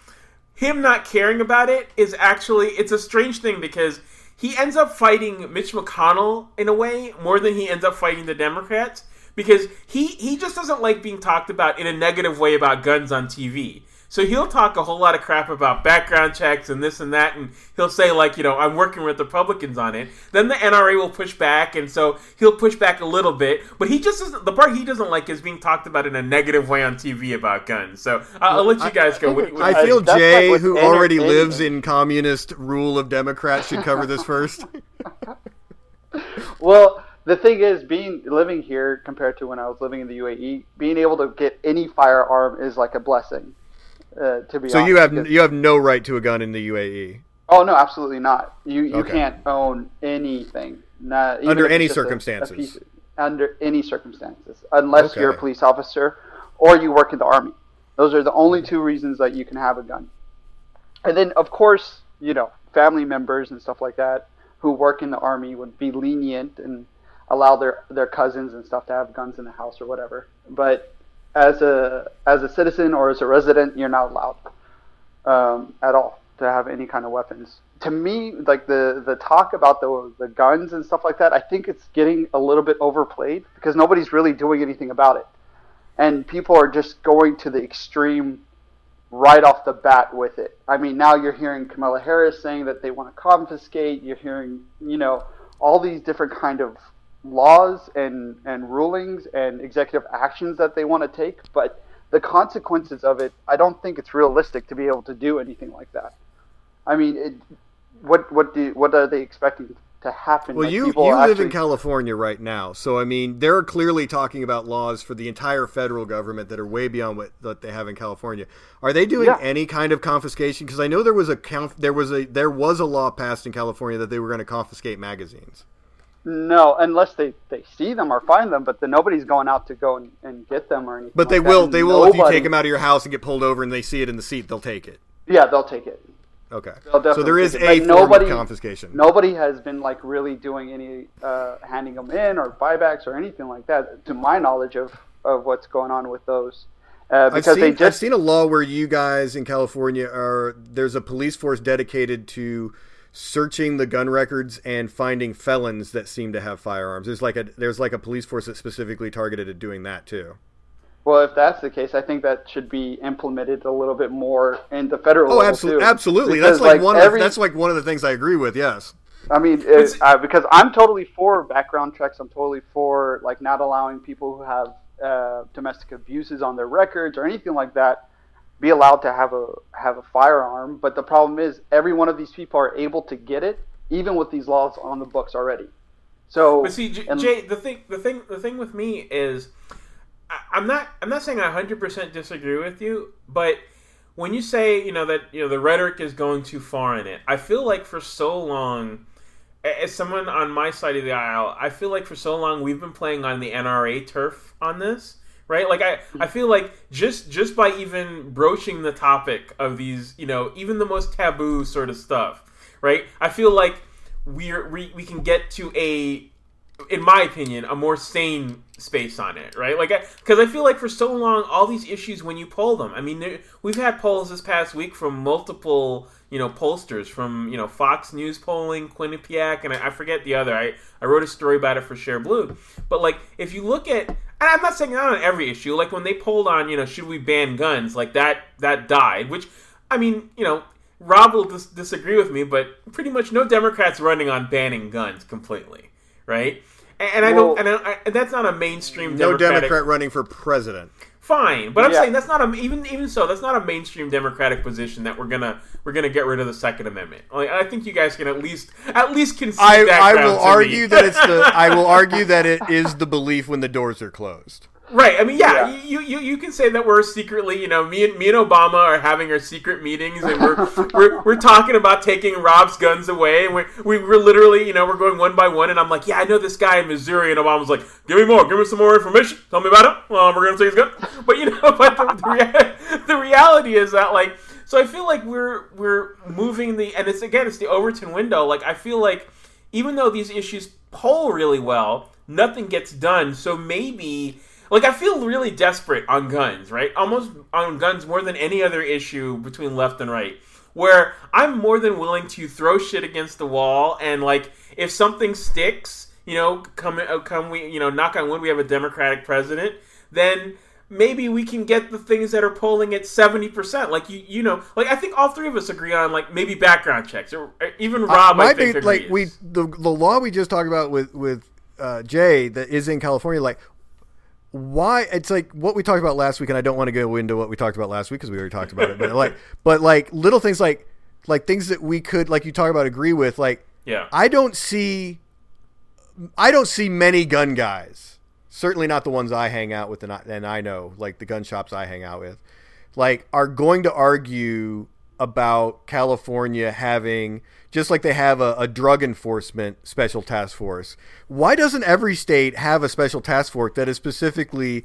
S1: him not caring about it is actually it's a strange thing because he ends up fighting Mitch McConnell in a way more than he ends up fighting the Democrats because he he just doesn't like being talked about in a negative way about guns on TV. So he'll talk a whole lot of crap about background checks and this and that, and he'll say like, you know, I'm working with Republicans on it. Then the NRA will push back, and so he'll push back a little bit. But he just doesn't. The part he doesn't like is being talked about in a negative way on TV about guns. So I'll, I'll let you guys go. What, what,
S3: I
S2: Uh,
S3: feel
S2: that's
S3: Jay,
S2: like
S3: who already lives in communist rule of Democrats, should cover this first. (laughs)
S2: Well, the thing is, being living here compared to when I was living in the UAE, being able to get any firearm is like a blessing. Uh, to be
S3: So
S2: honest,
S3: you have
S2: because-
S3: you have no right to a gun in the UAE
S2: Oh no, absolutely not. You you
S3: Okay.
S2: can't own anything. Not,
S3: Under any
S2: just a- a
S3: circumstances.
S2: piece- under any circumstances, unless you're a police officer or you work in the army. Those are the only two reasons that you can have a gun. And then, of course, you know, family members and stuff like that who work in the army would be lenient and allow their their cousins and stuff to have guns in the house or whatever. But as a as a citizen or as a resident, you're not allowed um, at all to have any kind of weapons. To me, like the the talk about the the guns and stuff like that, I think it's getting a little bit overplayed because nobody's really doing anything about it, and people are just going to the extreme right off the bat with it. I mean, now you're hearing Kamala Harris saying that they want to confiscate. You're hearing, you know, all these different kind of laws and and rulings and executive actions that they want to take, but the consequences of it, I don't think it's realistic to be able to do anything like that. I mean, it, what what do what are they expecting to happen?
S3: Well,
S2: Like,
S3: you you live
S2: actually-
S3: in California right now, so I mean, they're clearly talking about laws for the entire federal government that are way beyond what, what they have in California. Are they doing
S2: Yeah.
S3: any kind of confiscation? Because I know there was a there was a there was a law passed in California that they were going to confiscate magazines.
S2: No, unless they, they see them or find them, but then nobody's going out to go and, and get them or anything.
S3: But they
S2: like
S3: will they will if you take them out of your house and get pulled over and they see it in the seat, they'll take it.
S2: Yeah, they'll take it.
S3: Okay, so there is a form
S2: nobody,
S3: of confiscation.
S2: Nobody has been like really doing any uh, handing them in or buybacks or anything like that, to my knowledge of, of what's going on with those. Uh,
S3: I've
S2: because
S3: seen,
S2: they
S3: I've seen a law where you guys in California are there's a police force dedicated to searching the gun records and finding felons that seem to have firearms. There's like a there's like a police force that's specifically targeted at doing that too.
S2: well, if that's the case, I think that should be implemented a little bit more in the federal
S3: Oh, absolutely,
S2: too.
S3: absolutely.
S2: Because,
S3: That's like, one.
S2: every-
S3: of, that's like one of the things I agree with. Yes.
S2: I mean, it, uh, because I'm totally for background checks. I'm totally for like not allowing people who have uh, domestic abuses on their records or anything like that be allowed to have a have a firearm. But the problem is, every one of these people are able to get it, even with these laws on the books already. So,
S1: But see, J-
S2: and-
S1: Jay, the thing, the thing, the thing with me is, I, I'm not, I'm not saying I 100 percent disagree with you, but when you say, you know, that you know the rhetoric is going too far in it, I feel like for so long, as someone on my side of the aisle, I feel like for so long we've been playing on the NRA turf on this. Right, like I, hmm. I feel like just just by even broaching the topic of these, you know, even the most taboo sort of stuff, right? I feel like we're we, we can get to a in my opinion a more sane space on it right? Like because I, feel like for so long all these issues when you poll them i mean we've had polls this past week from multiple you know pollsters from you know fox news polling quinnipiac and I, I forget the other. I, I wrote a story about it for Shareblue. But like if you look at and i'm not saying that on every issue like when they polled on you know should we ban guns like that that died which i mean you know Rob will dis- disagree with me, but pretty much no Democrats running on banning guns completely, right? And, and I don't, and, I, and that's not a mainstream
S3: No
S1: Democratic.
S3: Democrat running for president.
S1: Fine, but I'm
S2: Yeah.
S1: saying that's not a even even so that's not a mainstream Democratic position that we're gonna we're gonna get rid of the Second Amendment. Like, I think you guys can at least at least concede
S3: I,
S1: that
S3: I will argue
S1: me.
S3: that it's the I will (laughs) argue that it is the belief when the doors are closed.
S1: Right. I mean, yeah,
S2: Yeah.
S1: You, you you can say that we're secretly, you know, me and me and Obama are having our secret meetings, and we're (laughs) we're, we're talking about taking Rob's guns away, and we're we, we're literally, you know, we're going one by one, and I'm like, yeah, I know this guy in Missouri, and Obama's like, give me more, give me some more information, tell me about it. Well, uh, we're gonna take his gun, (laughs) but you know, (laughs) but the, the, rea- the reality is that like, so I feel like we're we're moving the, and it's again, it's the Overton window. Like, I feel like even though these issues poll really well, nothing gets done. So maybe, like, I feel really desperate on guns, right? Almost on guns more than any other issue between left and right. Where I'm more than willing to throw shit against the wall, and like, if something sticks, you know, come uh, come we, you know, knock on wood, we have a Democratic president, then maybe we can get the things that are polling at 70% like you you know like i think all three of us agree on like maybe background checks or, or even rob
S3: my
S1: I think
S3: big, like we the the law we just talked about with with uh, Jay that is in California, like why it's like what we talked about last week, and I don't want to go into what we talked about last week because we already talked about it, but like (laughs) but like little things like like things that we could like you talk about agree with like
S1: yeah
S3: I don't see I don't see many gun guys. Certainly not the ones I hang out with and I, and I know, like the gun shops I hang out with. like are going to argue about California having just like they have a, a, drug enforcement special task force. Why doesn't every state have a special task force that is specifically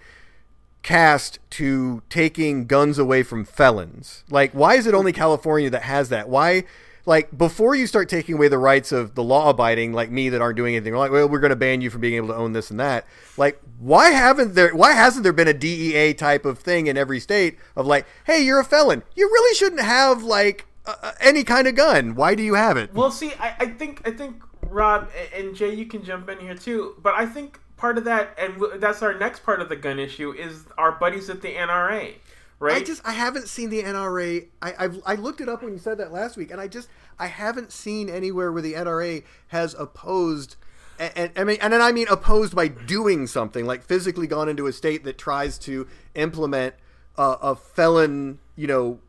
S3: cast to taking guns away from felons? Like, why is it only California that has that? Why like before you start taking away the rights of the law abiding like me that aren't doing anything like well we're going to ban you from being able to own this and that like why haven't there why hasn't there been a DEA type of thing in every state of like hey you're a felon you really shouldn't have like uh, any kind of gun why do you have it
S1: well see I, I think I think Rob and Jay you can jump in here too but I think part of that and that's our next part of the gun issue is our buddies at the NRA right? I
S3: just I haven't seen the NRA. I I've, I looked it up when you said that last week, and I just I haven't seen anywhere where the NRA has opposed. And, and, I mean, and then I mean opposed by doing something, like physically gone into a state that tries to implement a, a felon, you know,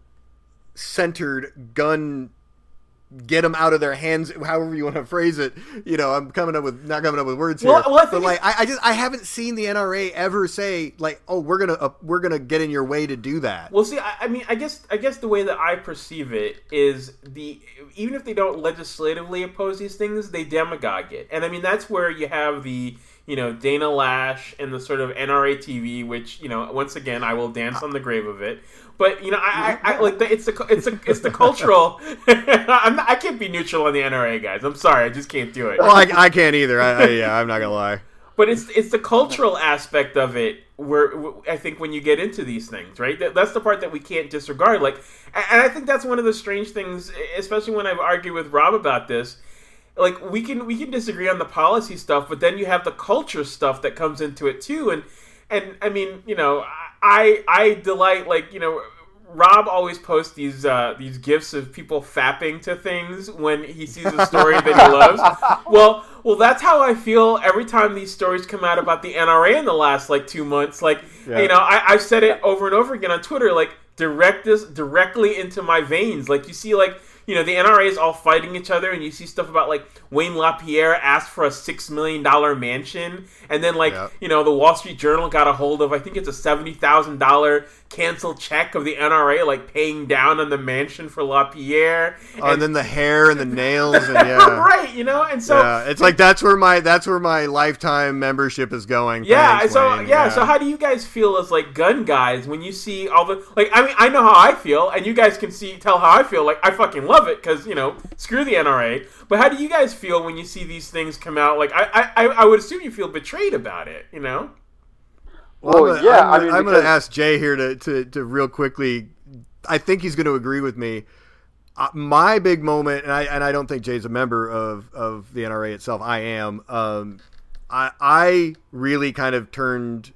S3: centered gun get them out of their hands, however you want to phrase it. You know, I'm coming up with not coming up with words here, well, well, but like I, I, just I haven't seen the NRA ever say like, oh, we're gonna uh, we're gonna get in your way to do that.
S1: Well, see, I, I, mean, I guess I guess the way that I perceive it is the even if they don't legislatively oppose these things, they demagogue it, and I mean that's where you have the you know Dana Loesch and the sort of NRA TV, which you know once again I will dance on the grave of it. But you know, I, I, I like the, it's the it's the it's the cultural. (laughs) I'm not, I can't be neutral on the NRA guys. I'm sorry, I just can't do it.
S3: Well, I, I can't either. I, I, yeah, I'm not gonna lie.
S1: But it's it's the cultural aspect of it where I think when you get into these things, right? That, that's the part that we can't disregard. Like, and I think that's one of the strange things, especially when I've argued with Rob about this. Like, we can we can disagree on the policy stuff, but then you have the culture stuff that comes into it too, and and I mean, you know. I I delight like you know Rob always posts these uh, these gifs of people fapping to things when he sees a story that he loves. (laughs) Well, well, that's how I feel every time these stories come out about the NRA in the last like two months. Like, yeah. you know, I, I've said it over and over again on Twitter. Like, direct this directly into my veins. Like, you see, like you know, the NRA is all fighting each other, and you see stuff about like Wayne LaPierre asked for a six million dollar mansion, and then like yep. you know, the Wall Street Journal got a hold of I think it's a seventy thousand dollar canceled check of the NRA like paying down on the mansion for LaPierre.
S3: Oh, and, oh, and then the hair and the nails, and yeah, (laughs)
S1: right, you know, and so
S3: yeah, it's like that's where my that's where my lifetime membership is going.
S1: Yeah, Thanks, so yeah, yeah, so how do you guys feel as like gun guys when you see all the like? I mean, I know how I feel, and you guys can see tell how I feel. Like I fucking love it because you know screw the NRA. But how do you guys feel when you see these things come out? Like I I, I would assume you feel betrayed about it. You know.
S3: Well, well I'm gonna, yeah, I'm, I mean, I'm because... going to ask Jay here to, to, to real quickly. I think he's going to agree with me. Uh, my big moment, and I and I don't think Jay's a member of, of the NRA itself. I am. Um, I I really kind of turned.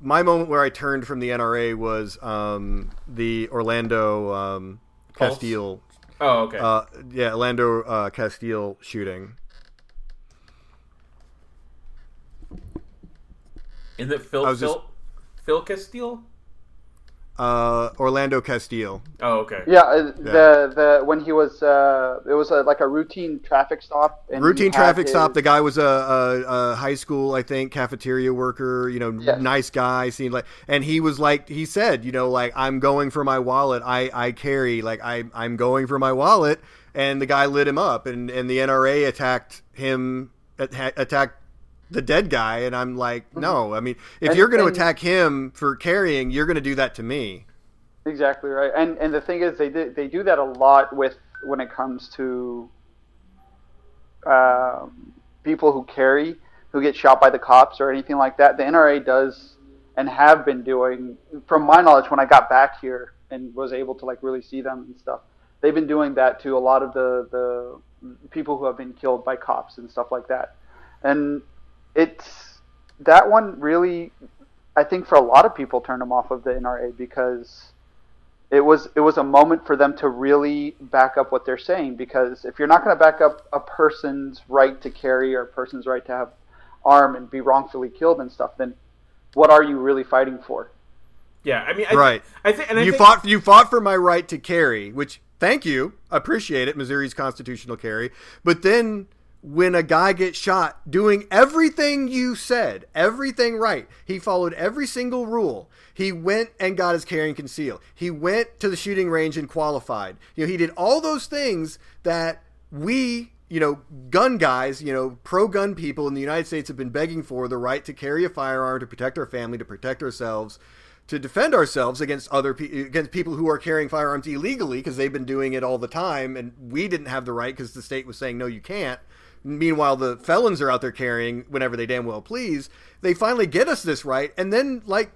S3: My moment where I turned from the NRA was um, the Philando um, Castile.
S1: Oh, okay.
S3: Uh, yeah, Lando uh, Castile shooting.
S1: Is it Phil Phil, just... Phil Castile?
S3: Uh, Philando Castile.
S1: Oh, okay.
S2: Yeah, uh, yeah, the the when he was uh, it was a, like a routine traffic stop.
S3: routine traffic his... stop. The guy was a, a, a, high school, I think, cafeteria worker. You know, yes. nice guy. Seemed like, and he was like, he said, you know, like I'm going for my wallet. I I carry like I I'm going for my wallet, and the guy lit him up, and and the NRA attacked him attacked the dead guy and i'm like mm-hmm. no i mean if and, you're going to attack him for carrying you're going to do that to me.
S2: Exactly right. And and the thing is they do, they do that a lot with when it comes to uh, people who carry who get shot by the cops or anything like that. The nra does and have been doing from my knowledge when i got back here and was able to like really see them and stuff they've been doing that to a lot of the the people who have been killed by cops and stuff like that. And it's that one really I think for a lot of people turned them off of the NRA because it was it was a moment for them to really back up what they're saying because if you're not going to back up a person's right to carry or a person's right to have arm and be wrongfully killed and stuff then what are you really fighting for?
S1: Yeah i mean I
S3: right.
S1: Th- i think
S3: you
S1: think-
S3: fought you fought for my right to carry which thank you appreciate it missouri's constitutional carry but then when a guy gets shot doing everything you said, everything right. He followed every single rule. He went and got his carry and conceal. He went to the shooting range and qualified. You know, he did all those things that we, you know, gun guys, you know, pro gun people in the United States have been begging for the right to carry a firearm to protect our family, to protect ourselves, to defend ourselves against other pe- against people who are carrying firearms illegally because they've been doing it all the time and we didn't have the right because the state was saying no you can't Meanwhile, the felons are out there carrying whenever they damn well please. They finally get us this right, and then, like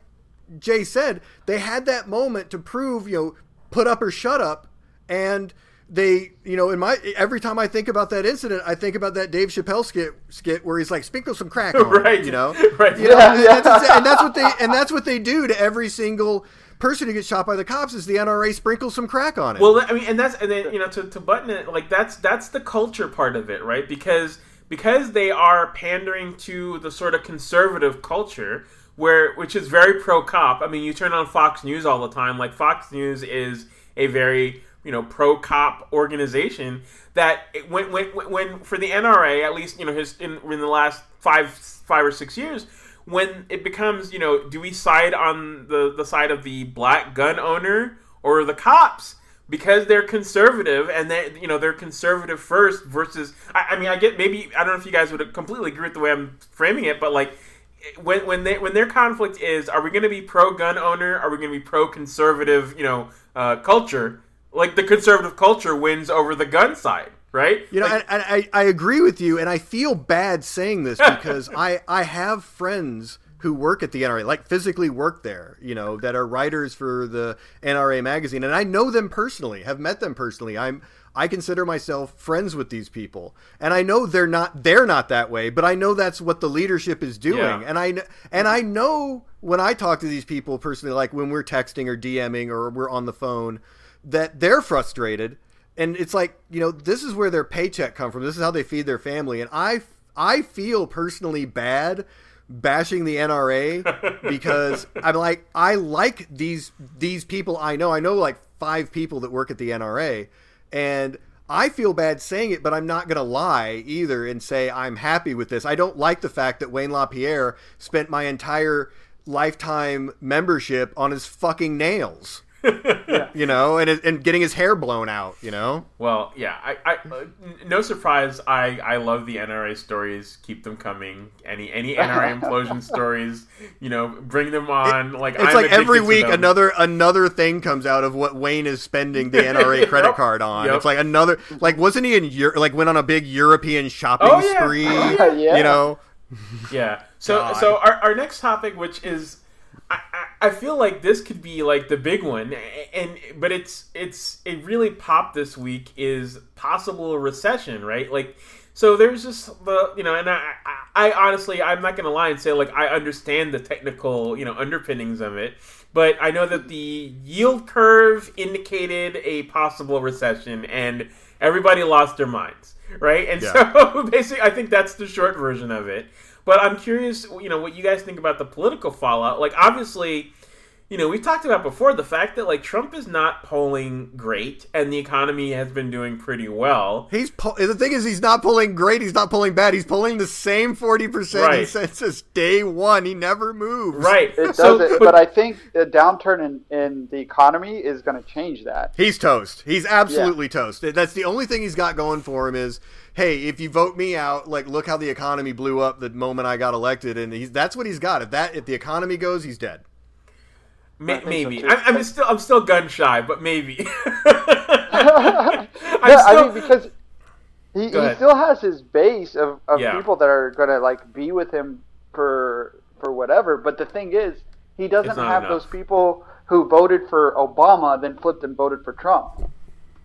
S3: Jay said, they had that moment to prove, you know, put up or shut up, and they, you know, in my every time I think about that incident, I think about that Dave Chappelle skit, skit where he's like, sprinkle some crack on (laughs)
S1: right,
S3: it, you know, (laughs)
S1: right,
S3: you know, yeah, and, yeah. That's, and that's what they and that's what they do to every single person who gets shot by the cops is the NRA sprinkles some crack on it.
S1: Well, I mean, and that's and then you know to, to button it like that's that's the culture part of it, right? Because because they are pandering to the sort of conservative culture where which is very pro cop. I mean, you turn on Fox News all the time. Like Fox News is a very you know pro cop organization that when when when for the NRA at least you know his in, in the last five five or six years when it becomes, you know, do we side on the, the side of the black gun owner or the cops? Because they're conservative and they, you know, they're conservative first versus. I, I mean, I get maybe I don't know if you guys would completely agree with the way I'm framing it, but like when when they when their conflict is, are we going to be pro gun owner? Are we going to be pro conservative? You know, uh, culture. Like the conservative culture wins over the gun side right?
S3: You know,
S1: like,
S3: and, and I, I agree with you, and I feel bad saying this (laughs) because I, I have friends who work at the NRA, like physically work there, you know, that are writers for the NRA magazine, and I know them personally, have met them personally. I'm I consider myself friends with these people, and I know they're not they're not that way, but I know that's what the leadership is doing, yeah. and I and I know when I talk to these people personally, like when we're texting or DMing or we're on the phone, that they're frustrated and it's like you know this is where their paycheck come from. This is how they feed their family. And i i feel personally bad bashing the nra (laughs) because i'm like i like these these people i know. I know like five people that work at the nra and i feel bad saying it but i'm not going to lie either and say i'm happy with this. I don't like the fact that wayne lapierre spent my entire lifetime membership on his fucking nails yeah. (laughs) you know, and and getting his hair blown out, you know.
S1: Well, yeah, I, I no surprise. I I love the NRA stories. Keep them coming. Any any NRA (laughs) implosion stories, you know, bring them on. Like
S3: it's I'm like every week another another thing comes out of what Wayne is spending the (laughs) NRA credit yep. card on. Yep. It's like another like wasn't he in Europe? Like went on a big European shopping oh, yeah. spree? Oh, yeah. You know.
S1: Yeah. So God. so our, our next topic, which is I, feel like this could be like the big one, and but it's it's it really popped this week is possible recession, right? Like, so there's just the you know, and I, I, I honestly I'm not gonna lie and say like I understand the technical you know underpinnings of it, but I know that the yield curve indicated a possible recession, and everybody lost their minds, right? And yeah. (laughs) so basically, I think that's the short version of it. But I'm curious, you know, what you guys think about the political fallout. Like, obviously, you know, we've talked about before the fact that like Trump is not polling great, and the economy has been doing pretty well.
S3: He's po- the thing is he's not polling great. He's not polling bad. He's polling the same forty percent right. since day one. He never moves.
S1: Right.
S2: It so, does it, but, but, I think the downturn in, in the economy is going to change that.
S3: He's toast. He's absolutely yeah. toast. That's the only thing he's got going for him is hey, if you vote me out, like look how the economy blew up the moment I got elected, and he's that's what he's got. If that if the economy goes, he's dead.
S1: maybe so I, am still I'm still gun shy, but maybe. (laughs) (laughs)
S2: yeah, still... I mean because he, he still has his base of, of yeah. people that are gonna like be with him for for whatever. But the thing is, he doesn't have enough. those people who voted for Obama then flipped and voted for Trump.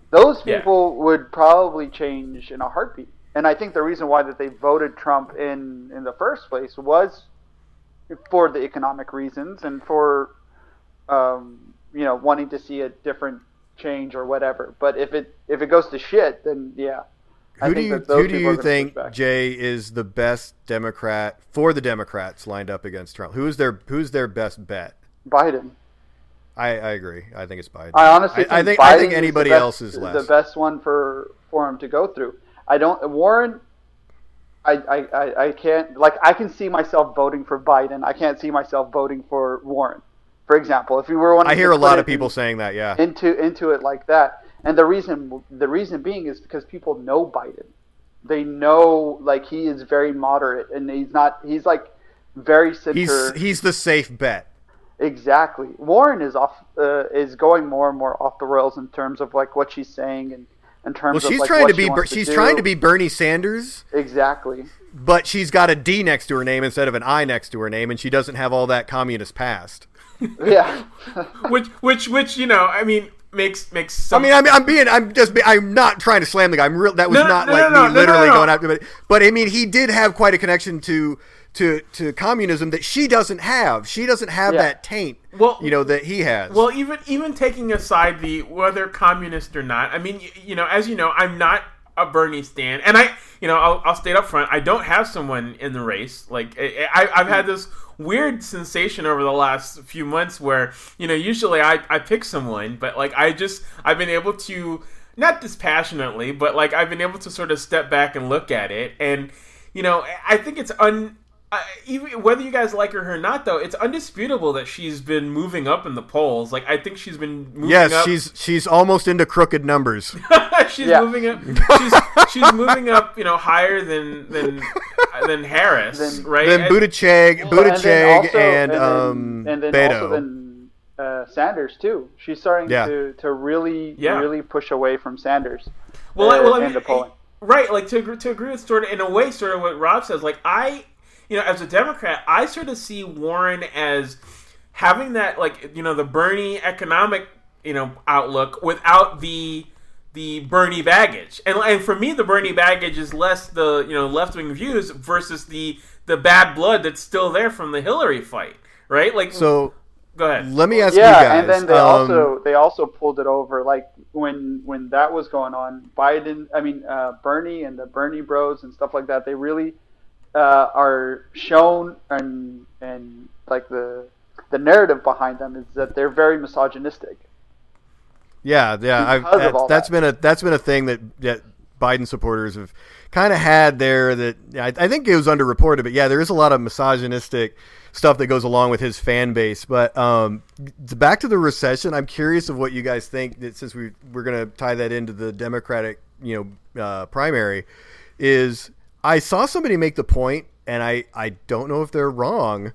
S2: Those people yeah. would probably change in a heartbeat. And I think the reason why that they voted Trump in in the first place was for the economic reasons and for um, you know wanting to see a different change or whatever. But if it if it goes to shit, then yeah.
S3: Who do you who do you think Jay is the best Democrat for the Democrats lined up against Trump? Who is their who's their best bet?
S2: Biden.
S3: I, I agree. I think it's Biden.
S2: I honestly think
S3: I, I think I think anybody
S2: is best,
S3: else is less.
S2: the best one for for him to go through. I don't Warren. I, I, I, can't like I can see myself voting for Biden. I can't see myself voting for Warren, for example. If we were one,
S3: I hear a lot of people in, saying that. Yeah,
S2: into into it like that, and the reason the reason being is because people know Biden. They know like he is very moderate, and he's not. He's like very center.
S3: He's he's the safe bet.
S2: Exactly. Warren is off uh, is going more and more off the rails in terms of like what she's saying and in terms
S3: well, she's
S2: of like,
S3: trying
S2: to
S3: be
S2: to
S3: she's
S2: do.
S3: trying to be Bernie Sanders.
S2: Exactly.
S3: But she's got a D next to her name instead of an I next to her name, and she doesn't have all that communist past. (laughs)
S2: yeah. (laughs)
S1: which which which you know, I mean, makes makes. Some...
S3: I mean, I'm, I'm being, I'm just, I'm not trying to slam the guy. I'm real. That was
S1: No,
S3: not
S1: no,
S3: like
S1: no,
S3: me
S1: no,
S3: literally
S1: no, no.
S3: going after it. But I mean, he did have quite a connection to to to communism that she doesn't have. She doesn't have
S2: Yeah.
S3: that taint.
S1: Well-
S3: you know that he has.
S1: Well, even even taking aside the whether communist or not, I mean, you, you know, as you know, I'm not a Bernie stan, and I, you know, I'll, I'll state up front, I don't have someone in the race. Like, I, I- I've had this weird sensation over the last few months where, you know, usually I I pick someone, but like I just I've been able to not dispassionately, but like I've been able to sort of step back and look at it, and you know, I think it's un. Uh, even whether you guys like her or not, though, it's undisputable that she's been moving up in the polls. Like I think she's been moving
S3: yes,
S1: up.
S3: she's she's almost into crooked numbers. (laughs)
S1: she's
S2: Yeah.
S1: moving up. (laughs) She's, she's moving up. You know, higher than than than Harris,
S2: Than-
S1: right?
S3: then
S1: And-
S3: Buttigieg,
S2: Well, and
S3: Buttigieg,
S2: also-
S3: and,
S2: then-
S3: um,
S2: and then
S3: Beto.
S2: also then uh, Sanders too. She's starting
S3: Yeah.
S2: to, to really
S1: Yeah.
S2: really push away from Sanders.
S1: well,
S2: uh,
S1: well, I
S2: in
S1: mean,
S2: the polling.
S1: right? Like to agree, to agree with sort of in a way, sort of what Rob says. Like I, you know, as a Democrat, I sort of see Warren as having that like you know the Bernie economic you know outlook without the the Bernie baggage. And and for me, the Bernie baggage is less the you know left wing views versus the the bad blood that's still there from the Hillary fight, right? Like
S3: So
S1: go ahead.
S3: let me ask you guys.
S2: yeah, and then they
S3: um,
S2: also they also pulled it over like when when that was going on. Biden, I mean uh, Bernie and the Bernie Bros and stuff like that. They really uh, are shown and and like the the narrative behind them is that they're very misogynistic.
S3: Yeah, yeah, I've,
S2: Because of
S3: that,
S2: that.
S3: been a that's been a thing that that Biden supporters have kind of had there. That I, I think it was underreported, but yeah, there is a lot of misogynistic stuff that goes along with his fan base. But um, back to the recession, I'm curious of what you guys think. That since we we're gonna tie that into the Democratic, you know, uh, primary, is I saw somebody make the point, and I I don't know if they're wrong,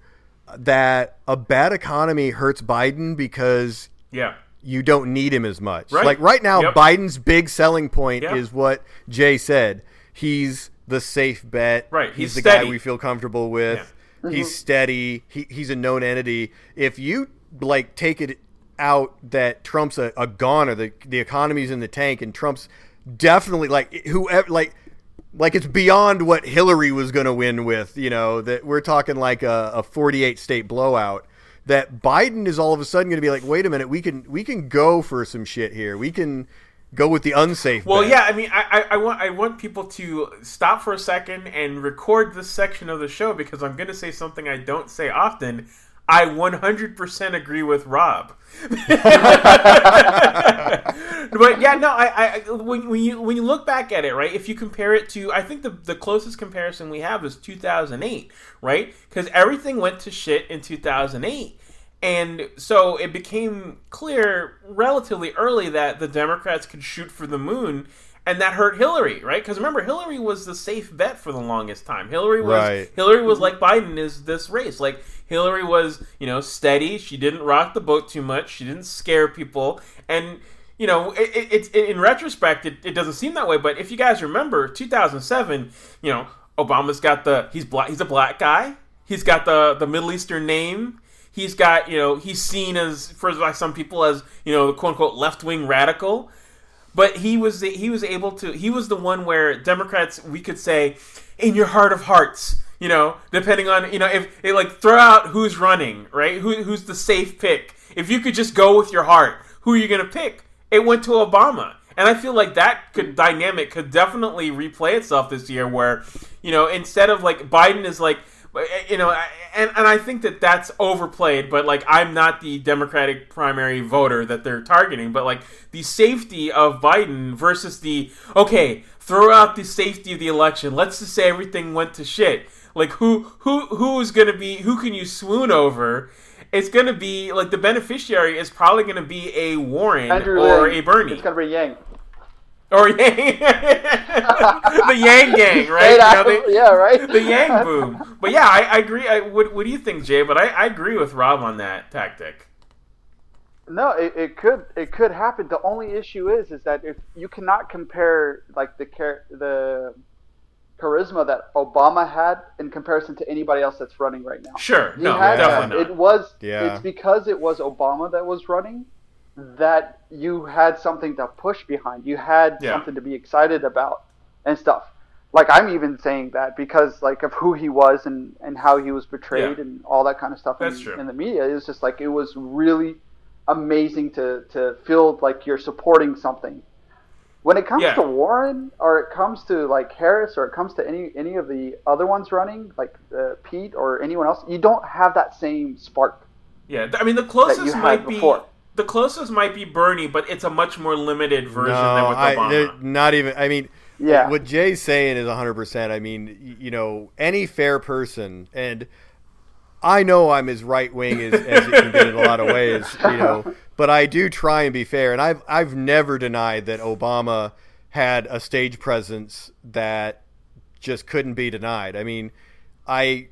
S3: that a bad economy hurts Biden because
S1: Yeah.
S3: you don't need him as much.
S1: Right.
S3: Like right now,
S1: Yep.
S3: Biden's big selling point
S1: Yeah.
S3: is what Jay said. He's the safe bet.
S1: Right.
S3: He's,
S1: He's
S3: the
S1: steady.
S3: guy we feel comfortable with. He's mm-hmm. steady. He, he's a known entity. If you like take it out that Trump's a, a goner, the the economy's in the tank, and Trump's definitely like whoever like like it's beyond what Hillary was going to win with. You know that we're talking like a, a 48 state blowout. That Biden is all of a sudden going to be like, wait a minute, we can we can go for some shit here. We can go with the unsafe.
S1: Well,
S3: bet.
S1: yeah. I mean, I, I, I want I want people to stop for a second and record this section of the show because I'm going to say something I don't say often. I 100% agree with Rob. (laughs) but yeah, no, I, I when, when you when you look back at it, right? If you compare it to, I think the the closest comparison we have is 2008, right? Because everything went to shit in 2008. And so it became clear relatively early that the Democrats could shoot for the moon, and that hurt Hillary, right? Because remember, Hillary was the safe bet for the longest time. Hillary was
S3: Right.
S1: Hillary was like Biden is this race. Like Hillary was, you know, steady. She didn't rock the boat too much. She didn't scare people, and you know, it, it, it's in retrospect, it, it doesn't seem that way. But if you guys remember, 2007, you know, Obama's got the he's black. He's a black guy. He's got the the Middle Eastern name. He's got you know he's seen as for by some people as you know the quote unquote left wing radical, but he was the, he was able to he was the one where Democrats we could say in your heart of hearts you know depending on you know if they like throw out who's running right who who's the safe pick if you could just go with your heart who are you gonna pick it went to Obama and I feel like that could dynamic could definitely replay itself this year where you know instead of like Biden is like you know, and and I think that that's overplayed. But like, I'm not the Democratic primary voter that they're targeting. But like, the safety of Biden versus the okay, throw out the safety of the election. Let's just say everything went to shit. Like, who who who's gonna be? Who can you swoon over? It's gonna be like the beneficiary is probably gonna be a Warren
S2: Andrew
S1: or
S2: Yang.
S1: a Bernie
S2: It's gonna be Yang.
S1: or (laughs) Yang, the Yang gang, right? You know, they-
S2: yeah, right.
S1: the Yang boom. But yeah, I, I agree. I, what, what do you think, Jay? But I, I agree with Rob on that tactic.
S2: No, it, it could it could happen. The only issue is is that if you cannot compare like the char- the charisma that Obama had in comparison to anybody else that's running right now.
S1: Sure,
S2: He
S1: no,
S2: had
S1: definitely
S2: that.
S1: not.
S2: It was
S3: Yeah.
S2: it's because it was Obama that was running that you had something to push behind. You had
S1: Yeah.
S2: something to be excited about and stuff. Like I'm even saying that because like of who he was and, and how he was portrayed
S1: Yeah.
S2: and all that kind of stuff
S1: That's
S2: in,
S1: true.
S2: in the media. It was just like it was really amazing to, to feel like you're supporting something. When it comes
S1: Yeah.
S2: to Warren or it comes to like Harris or it comes to any any of the other ones running like uh, Pete or anyone else, you don't have that same spark.
S1: Yeah, I mean the closest
S2: you had
S1: might be
S2: before.
S1: the closest might be Bernie, but it's a much more limited version
S3: no,
S1: than with
S3: I,
S1: Obama.
S3: they're not even. I mean,
S2: Yeah.
S3: what Jay's saying is 100%. I mean, you know, any fair person, and I know I'm as right wing as, as it can get in a lot of ways, you know, (laughs) but I do try and be fair. And I've, I've never denied that Obama had a stage presence that just couldn't be denied. I mean, I.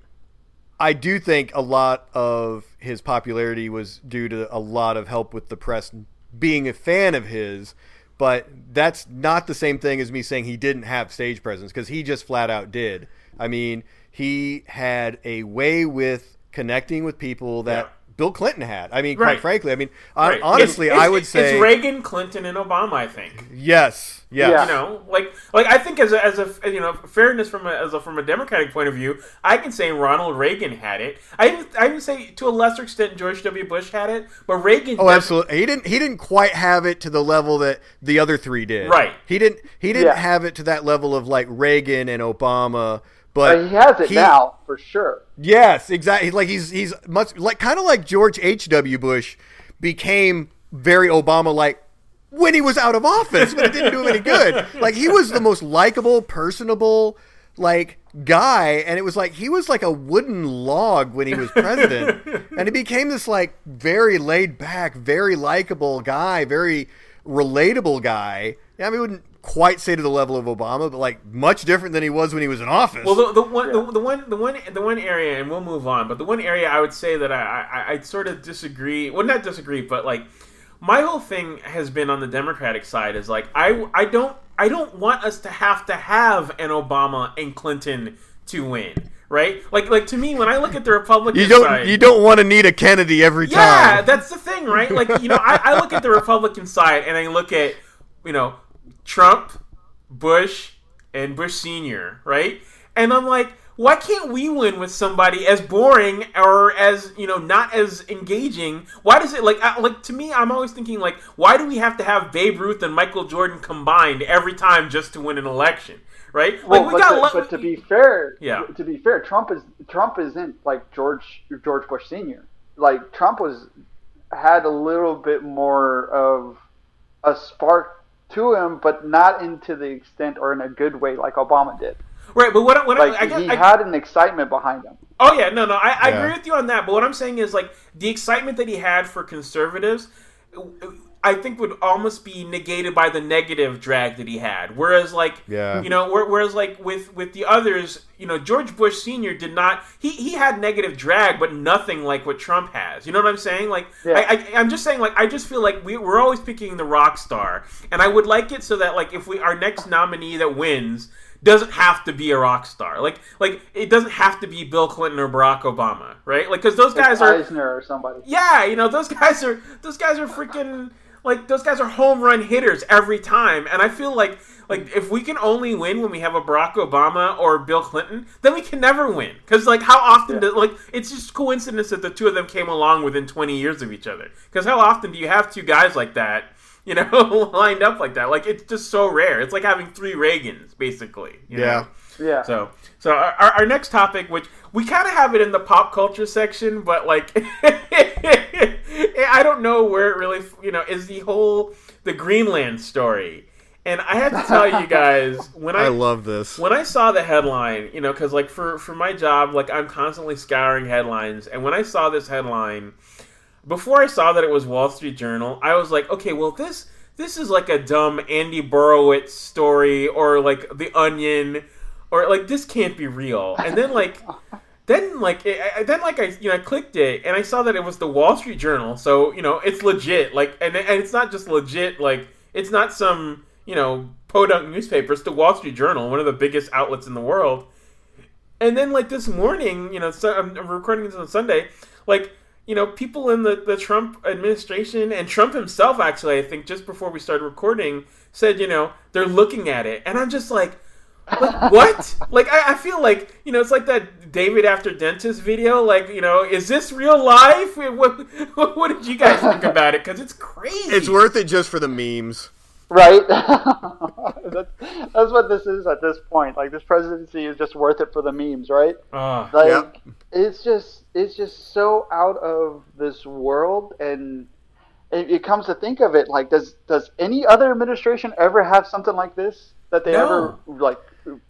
S3: I do think a lot of his popularity was due to a lot of help with the press being a fan of his, but that's not the same thing as me saying he didn't have stage presence because he just flat out did. I mean, he had a way with connecting with people that
S1: Yeah.
S3: Bill Clinton had. I mean,
S1: Right.
S3: quite frankly, I mean, uh,
S1: Right.
S3: honestly,
S1: It's-
S3: I would say
S1: it's Reagan, Clinton, and Obama. I think.
S3: yes, yes.
S2: Yeah.
S1: You know, like like I think as a, as a you know fairness from a, as a from a Democratic point of view, I can say Ronald Reagan had it. I even, I even say to a lesser extent George W. Bush had it, but Reagan.
S3: Oh, absolutely. He didn't. He didn't quite have it to the level that the other three did.
S1: Right.
S3: He didn't. He didn't
S2: Yeah.
S3: have it to that level of like Reagan and Obama. But
S2: But he has it
S3: he-
S2: now for sure.
S3: Yes, exactly. Like he's he's much like kind of like George H. W. Bush became very Obama like when he was out of office, but it didn't do him any good. (laughs) Like he was the most likable, personable like guy and it was like he was like a wooden log when he was president (laughs) and he became this like very laid back very likable guy very relatable guy i mean, wouldn't quite say to the level of obama but like much different than he was when he was in office
S1: Well, the, the one, the, the one, the one, the one area, and we'll move on. But the one area I would say that I, I, I sort of disagree. Well, not disagree, but like my whole thing has been on the Democratic side is like I, I don't, I don't want us to have to have an Obama and Clinton to win, right? Like, like to me, when I look at the Republican
S3: you don't
S1: side,
S3: you don't want to need a kennedy every
S1: yeah,
S3: time Yeah,
S1: that's the thing, right? Like, you know, I, I look at the Republican side and I look at, you know, Trump, Bush, and Bush Senior, right? And I'm like, why can't we win with somebody as boring or as you know not as engaging? Why does it like I, like to me? I'm always thinking like, why do we have to have Babe Ruth and Michael Jordan combined every time just to win an election? Right?
S2: Well,
S1: like we
S2: but,
S1: got
S2: to,
S1: lo-
S2: but to be fair,
S1: Yeah.
S2: to be fair, Trump is Trump isn't like George George Bush Senior. Like Trump was had a little bit more of a spark to him, but not into the extent or in a good way like Obama did.
S1: right. But what, what
S2: Like
S1: I, I, guess-
S2: he
S1: I,
S2: had an excitement behind him.
S1: Oh yeah, no, no, I, I
S3: Yeah.
S1: agree with you on that. But what I'm saying is like the excitement that he had for conservatives, I think would almost be negated by the negative drag that he had. Whereas like,
S3: Yeah.
S1: you know, whereas like with with the others, you know, George Bush Senior did not. He he had negative drag, but nothing like what Trump has. You know what I'm saying? Like,
S2: Yeah.
S1: I, I I'm just saying like I just feel like we we're always picking the rock star, and I would like it so that like if we our next nominee that wins doesn't have to be a rock star. Like like it doesn't have to be Bill Clinton or Barack Obama, right? Like because those
S2: Like
S1: guys are
S2: Eisner or somebody.
S1: yeah, you know those (laughs) guys are those guys are freaking like those guys are home run hitters every time, and I feel like like if we can only win when we have a Barack Obama or Bill Clinton, then we can never win because like how often
S2: Yeah.
S1: do, like it's just coincidence that the two of them came along within twenty years of each other. Because how often do you have two guys like that? You know, (laughs) lined up like that. Like it's just so rare. It's like having three Reagans, basically. you
S3: Yeah.
S1: know?
S2: Yeah.
S1: So, so our, our next topic, which we kind of have it in the pop culture section, but like, (laughs) I don't know where it really, you know, is the whole the Greenland story. And I have to tell you guys (laughs) when I,
S3: I love this.
S1: when I saw the headline, you know, because like for for my job, like I'm constantly scouring headlines, and when I saw this headline, before I saw that it was Wall Street Journal, I was like, okay, well this this is like a dumb Andy Borowitz story or like The Onion or like this can't be real. And then like then like I- then like I you know I clicked it and I saw that it was the Wall Street Journal. So, you know, it's legit. Like and and it's not just legit like it's not some, you know, podunk newspaper. It's the Wall Street Journal, one of the biggest outlets in the world. And then like this morning, you know, so I'm I'm recording this on Sunday, like you know, people in the, the Trump administration and Trump himself, actually, I think just before we started recording, said, you know, they're looking at it. And I'm just like, like what? like, I, I feel like, you know, it's like that David After Dentist video. Like, you know, is this real life? What, what, what did you guys think about it? Because it's crazy.
S3: It's worth it just for the memes.
S2: Right? (laughs) that's, that's what this is at this point. Like this presidency is just worth it for the memes, right?
S1: Ah.
S2: Like
S3: Yep.
S2: it's just it's just so out of this world and it, it comes to think of it like does does any other administration ever have something like this that they
S1: No.
S2: ever like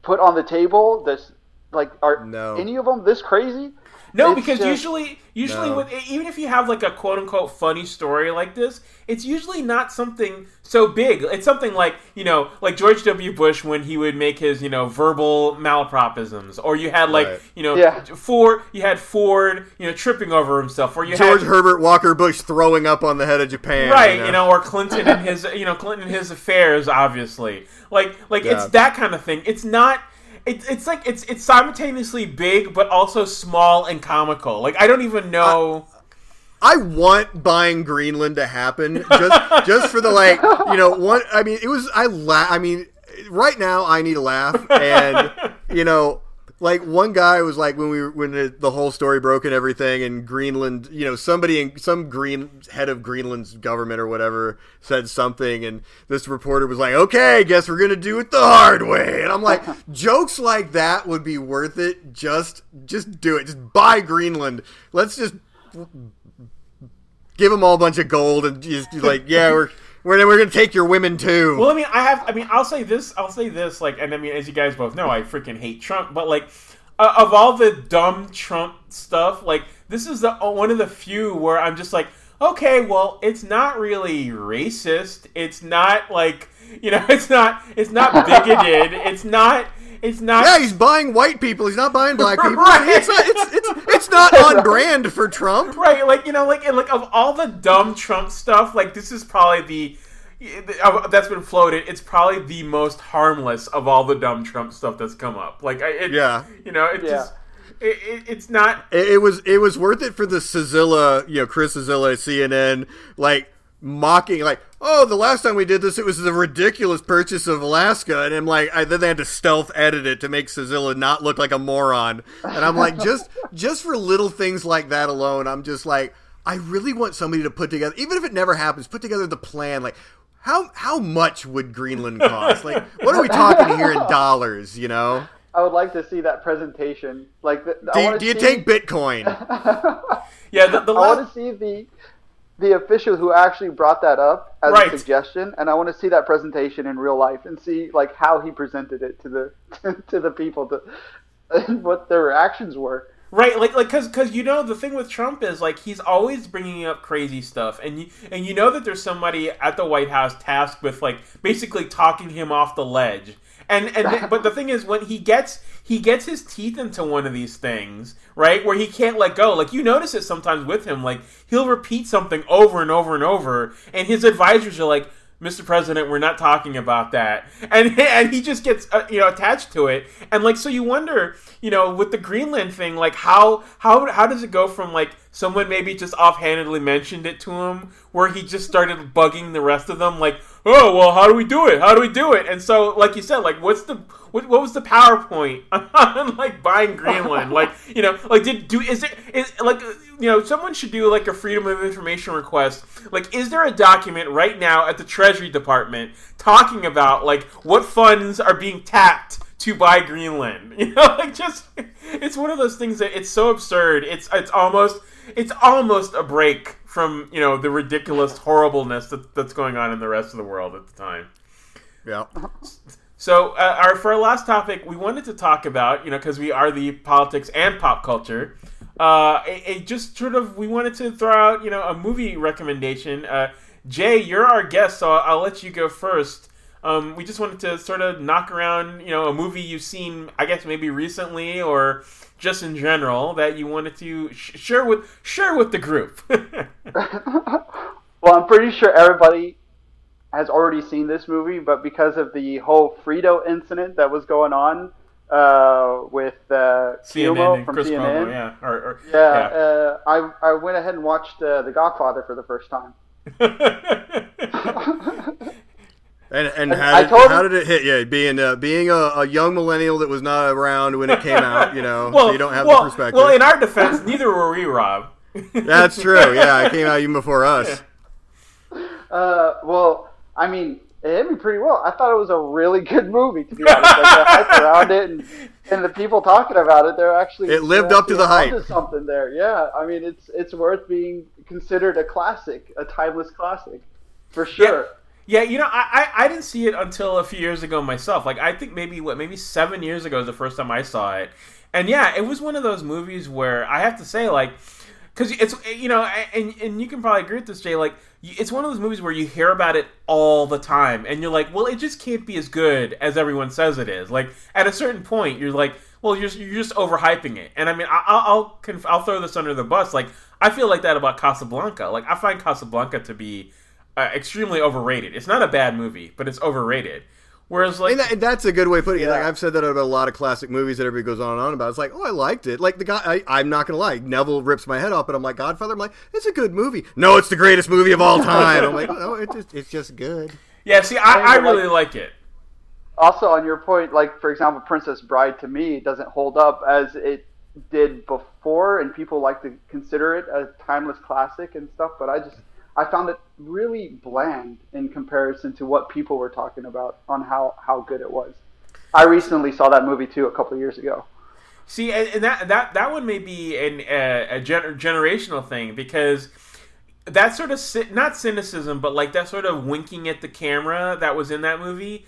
S2: put on the table this like are
S3: No.
S2: any of them this crazy
S1: No,
S2: It's
S1: because
S2: just-
S1: usually, usually,
S3: No.
S1: with even if you have like a quote unquote funny story like this, it's usually not something so big. It's something like you know, like George W. Bush when he would make his you know verbal malapropisms, or you had like
S3: Right.
S1: you know
S2: Yeah.
S1: Ford, you had Ford you know tripping over himself, or you
S3: George
S1: had
S3: Herbert Walker Bush throwing up on the head of Japan.
S1: right you know or clinton and his you know clinton and his affairs obviously like like it's that kind of thing it's not it's, it's like it's it's simultaneously big but also small and comical like i don't even know
S3: I want buying Greenland to happen just (laughs) just for the like you know one. I mean, it was I la- I mean, right now I need a laugh, and you know, like one guy was like when we were, when the, the whole story broke and everything, and Greenland, you know, somebody in some green head of Greenland's government or whatever said something, and this reporter was like, "Okay, guess we're gonna do it the hard way," and I'm like, (laughs) jokes like that would be worth it. Just just do it. Just buy Greenland. Let's just give them all a bunch of gold and just be like, yeah, we're we're we're gonna take your women too.
S1: well i mean i have i mean i'll say this i'll say this like and i mean as you guys both know i freaking hate trump but like uh, of all the dumb trump stuff like this is the uh, one of the few where i'm just like okay well it's not really racist it's not like you know (laughs) it's not it's not bigoted (laughs) it's not it's not
S3: yeah, he's buying white people. He's not buying black people. (laughs)
S1: Right.
S3: It's not. It's, it's it's not on (laughs) brand for Trump.
S1: right like you know like and, like of all the dumb trump stuff like this is probably the uh, that's been floated it's probably the most harmless of all the dumb trump stuff that's come up like it,
S3: Yeah.
S1: you know it's
S2: Yeah.
S1: just it, it, it's not
S3: It, it was it was worth it for the Cillizza, you know, Chris Cillizza, CNN, like mocking, like, oh, the last time we did this, it was the ridiculous purchase of Alaska, and I'm like, I, then they had to stealth edit it to make Cillizza not look like a moron, and I'm like, just (laughs) just for little things like that alone, I'm just like, I really want somebody to put together, even if it never happens, put together the plan, like. How, how much would Greenland cost? Like, what are we talking here in (laughs) dollars? You know,
S2: i would like to see that presentation like the,
S3: do you, do you
S2: see-
S3: take Bitcoin? (laughs)
S1: yeah the, the
S2: I want to see the the official who actually brought that up as
S1: Right.
S2: a suggestion, and I want to see that presentation in real life and see like how he presented it to the (laughs) to the people, to and (laughs) what their reactions were.
S1: Right, like, like, cause, cause you know the thing with Trump is like he's always bringing up crazy stuff, and you, and you know that there's somebody at the White House tasked with like basically talking him off the ledge, and and but the thing is when he gets he gets his teeth into one of these things, right, where he can't let go. Like you notice it sometimes with him, like he'll repeat something over and over and over, and his advisors are like. Mr. President, we're not talking about that, and and he just gets uh, you know attached to it, and like so you wonder, you know, with the Greenland thing, like how how how does it go from like someone maybe just offhandedly mentioned it to him, where he just started bugging the rest of them, like, oh well, how do we do it? How do we do it? And so, like you said, like what's the what, what was the PowerPoint (laughs) on like buying Greenland? (laughs) like you know, like did do is it is like you know someone should do like a freedom of information request. Like, is there a document right now at the Treasury Department talking about like what funds are being tapped to buy Greenland. (laughs) You know, like just it's one of those things that it's so absurd. It's it's almost it's almost a break from you know the ridiculous horribleness that, that's going on in the rest of the world at the time.
S3: Yeah.
S1: So, uh, our for our last topic, we wanted to talk about you know because we are the politics and pop culture. Uh, just sort of we wanted to throw out you know a movie recommendation. Uh, Jay, you're our guest, so I'll, I'll let you go first. Um, we just wanted to sort of knock around, you know, a movie you've seen, I guess maybe recently or just in general that you wanted to sh- share with share with the group. (laughs) (laughs)
S2: well, I'm pretty sure everybody has already seen this movie, but because of the whole Fredo incident that was going on uh, with uh,
S1: CNN
S2: from
S1: Chris
S2: CNN,
S1: Cuomo, yeah, or, or,
S2: yeah, Uh, I I went ahead and watched uh, The Godfather for the first time. (laughs)
S3: And and
S2: I-
S3: how did,
S2: told
S3: how did it hit you? Being uh, being a, a young millennial that was not around when it came out, you know, (laughs)
S1: well,
S3: so you don't have
S1: well,
S3: the perspective.
S1: Well, in our defense, neither were we, Rob. (laughs)
S3: That's true. Yeah, it came out even before us.
S2: Uh, well, I mean, it hit me pretty well. I thought it was a really good movie, to be honest. Like the hype around it and, and the people talking about it, they're actually
S3: It lived up to the hype.
S2: Something there, yeah. I mean, it's it's worth being considered a classic, a timeless classic, for sure.
S1: Yeah, you know, I, I I didn't see it until a few years ago myself. Like I think maybe what maybe seven years ago is the first time I saw it, and yeah, it was one of those movies where I have to say like, because it's you know, and and you can probably agree with this, Jay. Like it's one of those movies where you hear about it all the time, and you're like, well, it just can't be as good as everyone says it is. Like at a certain point, you're like, well, you're you're just overhyping it. And I mean, I- I'll I'll I'll throw this under the bus. Like I feel like that about Casablanca. Like I find Casablanca to be uh, extremely overrated. It's not a bad movie, but it's overrated. Whereas like
S3: And, that, and that's a good way of putting it. Like I've said that about a lot of classic movies that everybody goes on and on about. It's like, oh, I liked it. Like the guy, I, I'm not gonna lie. Neville rips my head off, but I'm like Godfather. I'm like, it's a good movie. No, it's the greatest movie of all (laughs) time. I'm like, no, it's just, it's just good.
S1: yeah, see, I, I
S2: I like-
S1: really like it.
S2: Also, on your point, like for example, Princess Bride to me doesn't hold up as it did before, and people like to consider it a timeless classic and stuff. But I just I found it really bland in comparison to what people were talking about on how how good it was. I recently saw that movie too a couple years ago.
S1: See, and, that that that one may be an uh, a gener- generational thing because that sort of not cynicism, but like that sort of winking at the camera that was in that movie.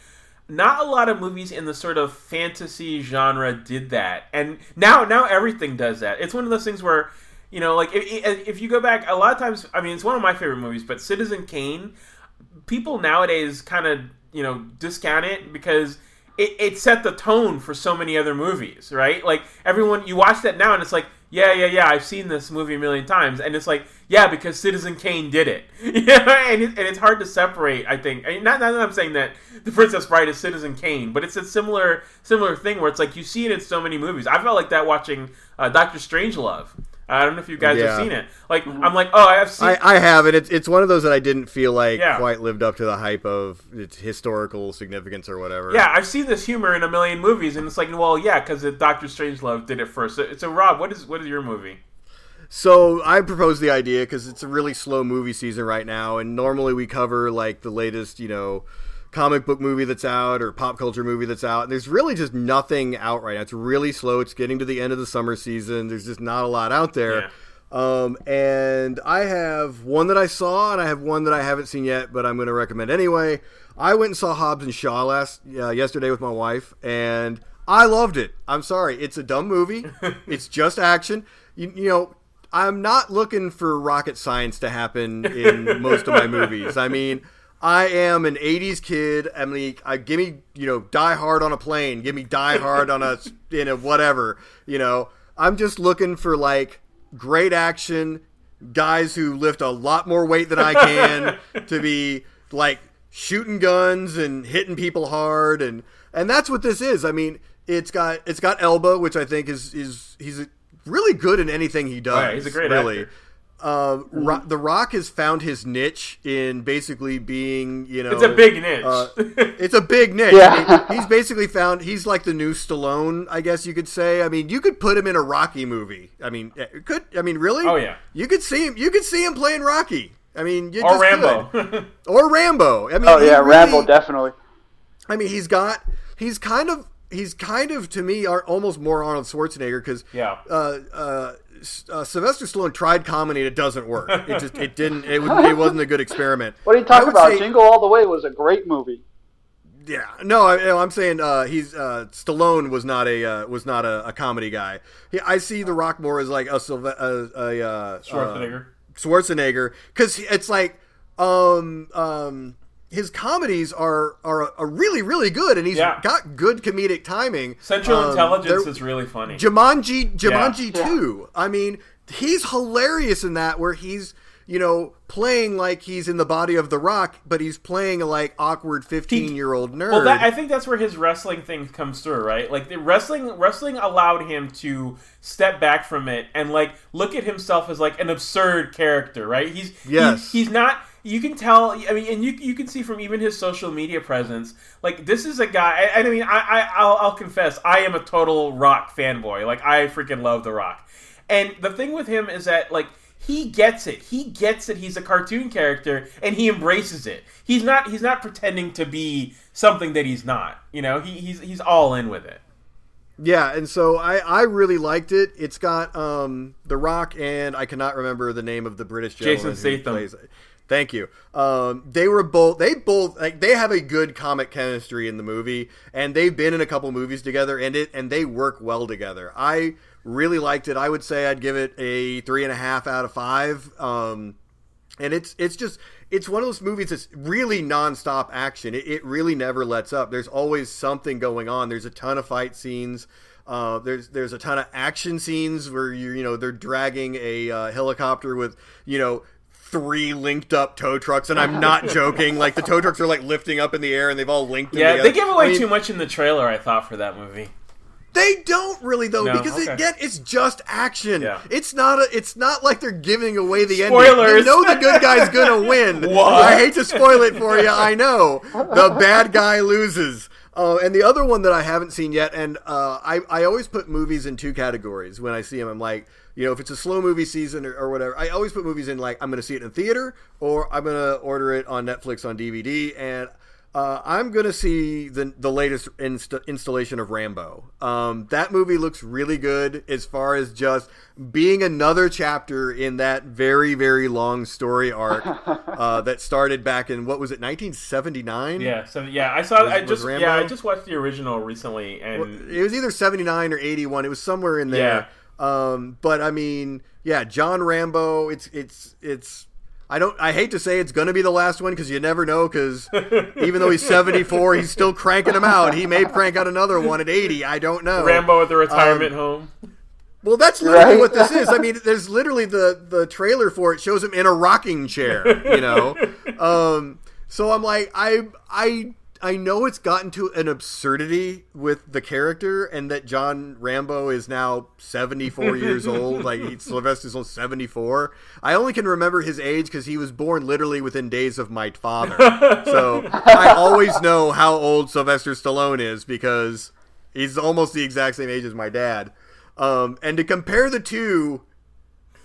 S1: Not a lot of movies in the sort of fantasy genre did that, and now now everything does that. It's one of those things where you know, like if, if you go back, a lot of times, I mean, it's one of my favorite movies, but Citizen Kane, people nowadays kind of you know discount it because it, it set the tone for so many other movies, right? Like everyone, you watch that now and it's like, yeah, yeah, yeah, I've seen this movie a million times, and it's like, yeah, because Citizen Kane did it, (laughs) yeah, and, it, and it's hard to separate. I think, not, not that I'm saying that the Princess Bride is Citizen Kane, but it's a similar similar thing where it's like you see it in so many movies. I felt like that watching uh, Doctor Strangelove. I don't know if you guys
S3: Yeah.
S1: have seen it. Like, mm-hmm. I'm like, oh, I've seen.
S3: I, I have it. It's, it's one of those that I didn't feel like
S1: Yeah.
S3: quite lived up to the hype of its historical significance or whatever.
S1: Yeah, I've seen this humor in a million movies, and it's like, well, yeah, because Doctor Strangelove did it first. So, so, Rob, what is what is your movie?
S3: So I proposed the idea because it's a really slow movie season right now, and normally we cover like the latest, you know, comic book movie that's out or pop culture movie that's out. And there's really just nothing out right now. It's really slow. It's getting to the end of the summer season. There's just not a lot out there. Um, and I have one that I saw, and I have one that I haven't seen yet, but I'm going to recommend anyway. I went and saw Hobbs and Shaw last uh, yesterday with my wife, and I loved it. I'm sorry, it's a dumb movie. (laughs) it's just action. You, you know, I'm not looking for rocket science to happen in most of my movies. I mean, I am an '80s kid. I mean, I, give me you know Die Hard on a plane. Give me Die Hard on a (laughs) in a whatever. You know, I'm just looking for like great action, guys who lift a lot more weight than I can (laughs) to be like shooting guns and hitting people hard and and that's what this is. I mean, it's got it's got Elba, which I think is is he's really good in anything he does.
S1: Oh, yeah, he's a great
S3: really.
S1: actor.
S3: Um, Ro- the Rock has found his niche in basically being, you know,
S1: It's a big niche.
S3: uh, (laughs) it's a big niche.
S2: Yeah.
S3: I mean, he's basically found he's like the new Stallone, I guess you could say. I mean, you could put him in a Rocky movie. I mean, eh, could I mean really?
S1: Oh, yeah.
S3: You could see him. You could see him playing Rocky. I mean, you
S1: or
S3: just
S1: Rambo.
S3: could. (laughs) or Rambo. I mean,
S2: Oh yeah,
S3: really-
S2: Rambo definitely.
S3: I mean, he's got he's kind of he's kind of to me are almost more Arnold Schwarzenegger because
S1: Yeah.
S3: uh, uh, S- uh, Sylvester Stallone tried comedy and it doesn't work. It just it didn't it, was, it wasn't a good experiment.
S2: What are you talking about?
S3: say-
S2: Jingle All the Way was a great movie.
S3: Yeah, no, I, I'm saying uh, he's uh, Stallone was not a uh, was not a, a comedy guy. He, I see The Rock more as like a, Sylve- a, a uh,
S1: Schwarzenegger.
S3: uh, Schwarzenegger, because it's like um, um, his comedies are are, are really really good, and he's
S1: Yeah.
S3: got good comedic timing.
S1: Central
S3: Um,
S1: Intelligence
S3: there-
S1: is really funny.
S3: Jumanji, Jumanji
S2: Yeah.
S3: two. I mean, he's hilarious in that where he's you know playing like he's in the body of the Rock, but he's playing a like awkward fifteen year old nerd.
S1: Well, that, I think that's where his wrestling thing comes through, right? Like the wrestling, wrestling allowed him to step back from it and like look at himself as like an absurd character, right? He's he-
S3: Yes.
S1: he's not. You can tell. I mean, and you you can see from even his social media presence. Like this is a guy. I, I mean, I, I I'll, I'll confess, I am a total Rock fanboy. Like I freaking love the Rock. And the thing with him is that like he gets it. He gets that he's a cartoon character and he embraces it. He's not he's not pretending to be something that he's not. You know, he, he's he's all in with it.
S3: Yeah, and so I, I really liked it. It's got um, The Rock and I cannot remember the name of the British gentleman
S1: Jason
S3: who
S1: Statham.
S3: plays- Thank you. Um, they were both they both like they have a good comic chemistry in the movie, and they've been in a couple movies together, and it and they work well together. I really liked it. I would say I'd give it a three and a half out of five. Um, and it's it's just it's one of those movies that's really nonstop action. It, it really never lets up. There's always something going on. There's a ton of fight scenes. Uh, there's there's a ton of action scenes where you you know they're dragging a uh, helicopter with you know three linked up tow trucks, and I'm not joking. Like the tow trucks are like lifting up in the air, and they've all linked.
S1: Yeah,
S3: together.
S1: they give away
S3: I mean,
S1: too much in the trailer. I thought for that movie.
S3: They don't really though,
S1: No?
S3: because
S1: Okay.
S3: again, it's just action.
S1: Yeah.
S3: It's not a. It's not like they're giving away the ending.
S1: Spoilers.
S3: You know the good guy's gonna (laughs) win.
S1: What?
S3: I hate to spoil it for you. I know the bad guy loses. Uh, and the other one that I haven't seen yet, and uh, I I always put movies in two categories when I see them. I'm like, you know, if it's a slow movie season or, or whatever, I always put movies in like I'm gonna see it in theater or I'm gonna order it on Netflix on DVD and. Uh, I'm gonna see the the latest inst- installation of Rambo. Um, that movie looks really good as far as just being another chapter in that very very long story arc (laughs) uh, that started back in what was it 1979?
S1: Yeah, so yeah, I saw.
S3: Was-
S1: I
S3: was
S1: just
S3: Rambo?
S1: yeah, I just watched the original recently, and
S3: It was either 79 or 81. It was somewhere in there. Um, but I mean, yeah, John Rambo. It's it's it's. I don't. I hate to say it's going to be the last one because you never know. Because (laughs) even though he's 74, he's still cranking them out. He may crank out another one at 80. I don't know.
S1: Rambo at the retirement
S3: Um,
S1: home.
S3: Well, that's literally
S2: Right?
S3: what this is. I mean, there's literally the the trailer for it shows him in a rocking chair. You know, (laughs) um, so I'm like, I I I know it's gotten to an absurdity with the character, and that John Rambo is now 74 (laughs) years old. Like he, Sylvester's only 74. I only can remember his age because he was born literally within days of my father. So I always know how old Sylvester Stallone is because he's almost the exact same age as my dad. Um, and to compare the two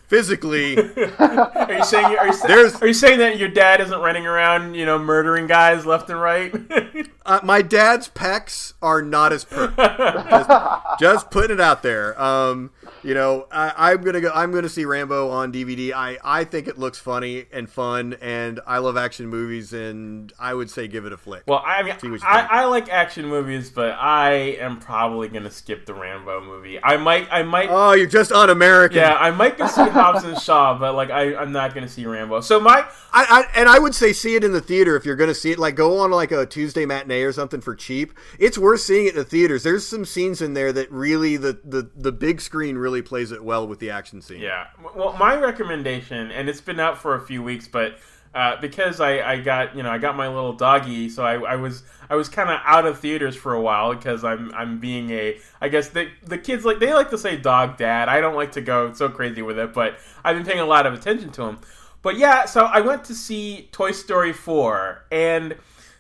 S3: physically, (laughs)
S1: Are you saying are you, sa-
S3: There's-
S1: are you saying that your dad isn't running around, you know, murdering guys left and right? (laughs)
S3: uh, my dad's pecs are not as per. (laughs) just, just putting it out there. Um, you know, I, I'm gonna go. I'm gonna see Rambo on DVD. I I think it looks funny and fun, and I love action movies, and I would say give it a flick.
S1: well, I mean,
S3: See what you
S1: I. I like action movies, but I am probably gonna skip the Rambo movie. I might, I might,
S3: oh, you're just un-American.
S1: yeah, I might go see Hobbs and Shaw, but like, I, I'm not gonna see Rambo. So my,
S3: I, I and I would say see it in the theater if you're going to see it. Like go on like a Tuesday matinee or something for cheap. It's worth seeing it in the theaters. There's some scenes in there that really the the the big screen really plays it well with the action scene.
S1: Yeah. Well, my recommendation, and it's been out for a few weeks, but uh, because I, I got you know I got my little doggy, so I, I was I was kind of out of theaters for a while because I'm I'm being a I guess the the kids like they like to say dog dad. I don't like to go so crazy with it, but I've been paying a lot of attention to him. But yeah, so I went to see Toy Story four and.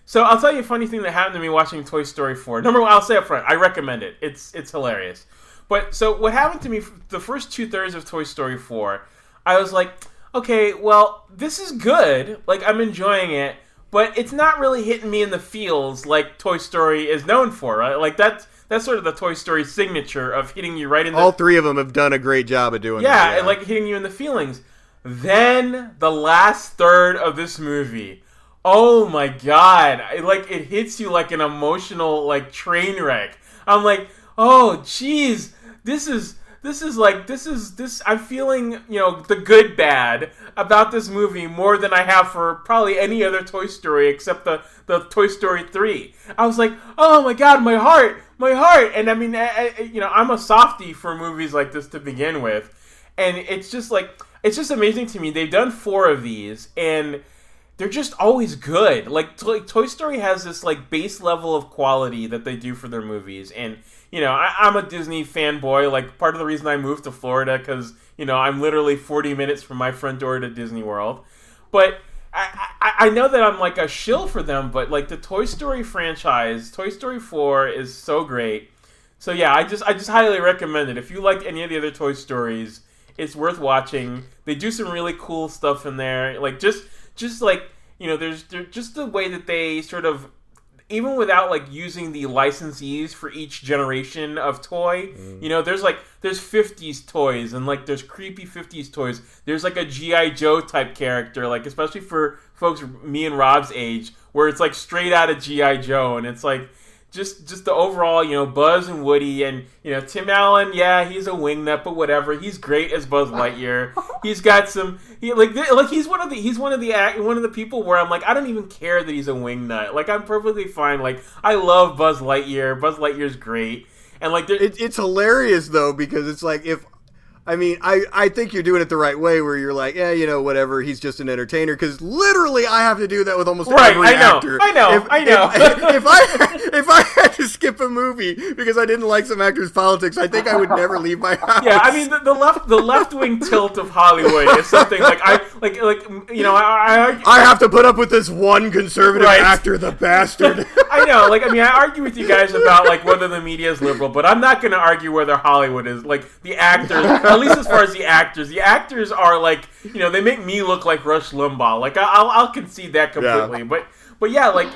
S1: So I'll tell you a funny thing that happened to me watching Toy Story 4. Number one, I'll say up front, I recommend it. It's it's hilarious. But so what happened to me the first two thirds of Toy Story 4, I was like, okay, well, this is good. Like I'm enjoying it, but it's not really hitting me in the feels like Toy Story is known for, right? Like that's that's sort of the Toy Story signature of hitting you right in the
S3: All three of them have done a great job of doing
S1: yeah,
S3: that.
S1: and like hitting you in the feelings. Then the last third of this movie, oh my god, it, like it hits you like an emotional like train wreck. I'm like, oh jeez, this is this is like this is this I'm feeling, you know, the good bad about this movie more than I have for probably any other Toy Story except the the Toy Story 3. I was like, "Oh my god, my heart, my heart." And I mean, I, I, you know, I'm a softie for movies like this to begin with. And it's just like it's just amazing to me. They've done 4 of these and they're just always good. Like, like Toy Story has this like base level of quality that they do for their movies, and you know I, I'm a Disney fanboy. Like part of the reason I moved to Florida because you know I'm literally 40 minutes from my front door to Disney World, but. I, I, I know that I'm like a shill for them, but like the Toy Story franchise, Toy Story 4 is so great. So yeah, I just I just highly recommend it. If you liked any of the other Toy Stories, it's worth watching. They do some really cool stuff in there. Like just just like you know, there's there, just the way that they sort of even without like using the licensees for each generation of toy, mm. you know, there's like there's 50s toys and like there's creepy 50s toys. There's like a GI Joe type character, like especially for folks me and Rob's age, where it's like straight out of GI Joe, and it's like just just the overall, you know, Buzz and Woody and you know Tim Allen. Yeah, he's a wingnut, but whatever. He's great as Buzz Lightyear. (laughs) he's got some he like th- like he's one of the he's one of the act- one of the people where I'm like I don't even care that he's a wingnut. Like I'm perfectly fine. Like I love Buzz Lightyear. Buzz Lightyear's great. And like there,
S3: It, it's hilarious though because it's like if I mean I I think you're doing it the right way where you're like yeah you know whatever he's just an entertainer because literally I have to do that with almost
S1: Right,
S3: every
S1: I know,
S3: actor.
S1: I know,
S3: if,
S1: I know.
S3: If, (laughs) if I if I had to skip a movie because I didn't like some actor's politics, I think I would never leave my house. (laughs)
S1: yeah, I mean the, the left the left wing tilt of Hollywood is something like I like like you know I, I
S3: I have to put up with this one conservative
S1: Right.
S3: actor, the bastard. (laughs)
S1: I know, like I mean, I argue with you guys about like whether the media is liberal, but I'm not going to argue whether Hollywood is like the actors. At least as far as the actors, the actors are like you know they make me look like Rush Limbaugh. Like I- I'll I'll concede that completely, but but yeah, like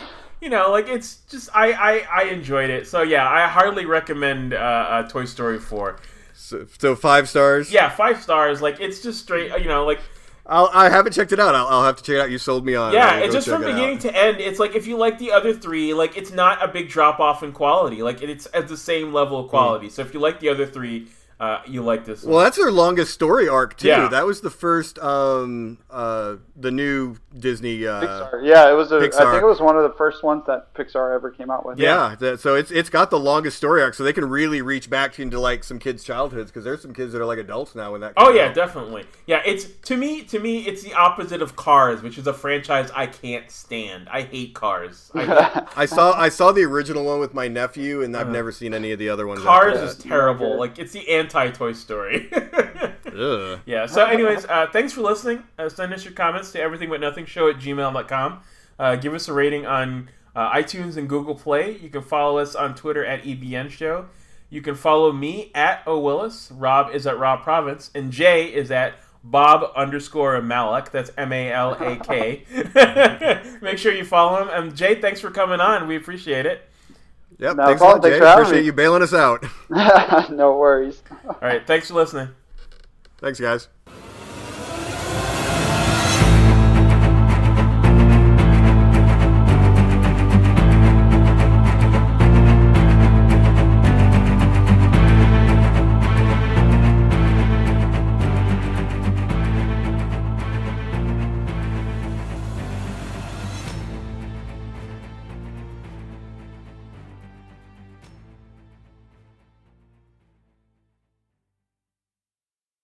S1: you know, like it's just I I, I enjoyed it. So yeah, I hardly recommend uh, uh, Toy Story four.
S3: so, so five stars.
S1: Yeah, five stars. Like it's just straight. You know, like
S3: I'll, I haven't checked it out. I'll, I'll have to check it out. You sold me on.
S1: Yeah, it's just from beginning
S3: out.
S1: to end. It's like if you like the other three, like it's not a big drop off in quality. Like it's at the same level of quality. So if you like the other three, uh, you like this one.
S3: Well, that's their longest story arc too.
S1: Yeah.
S3: That was the first, um, uh, the new Disney. Uh,
S2: Pixar. Yeah, it was. A, I
S3: Pixar.
S2: think it was one of the first ones that Pixar ever came out with.
S3: Yeah, that, so it's it's got the longest story arc, so they can really reach back into like some kids' childhoods because there's some kids that are like adults now in that.
S1: Oh yeah,
S3: out.
S1: definitely. Yeah, it's to me to me it's the opposite of Cars, which is a franchise I can't stand. I hate Cars. (laughs) I hate
S3: I saw I saw the original one with my nephew, and I've never seen any of the other ones.
S1: Cars is terrible. Like it's the anti Toy Story. (laughs) Yeah. So, anyways, uh, thanks for listening. Uh, send us your comments to everything but nothing show at gmail.com. Uh, give us a rating on uh, iTunes and Google Play. You can follow us on Twitter at EBN Show. You can follow me at O Willis. Rob is at Rob Province, and Jay is at Bob underscore Malak. That's M A L A K. (laughs) Make sure you follow him. And Jay, thanks for coming on. We appreciate it.
S3: Yep.
S2: No
S3: thanks a lot,
S2: problem. Thanks
S3: Jay.
S2: for
S3: Appreciate
S2: me.
S3: you bailing us out. (laughs)
S2: no worries.
S1: All right. Thanks for listening.
S3: Thanks, guys.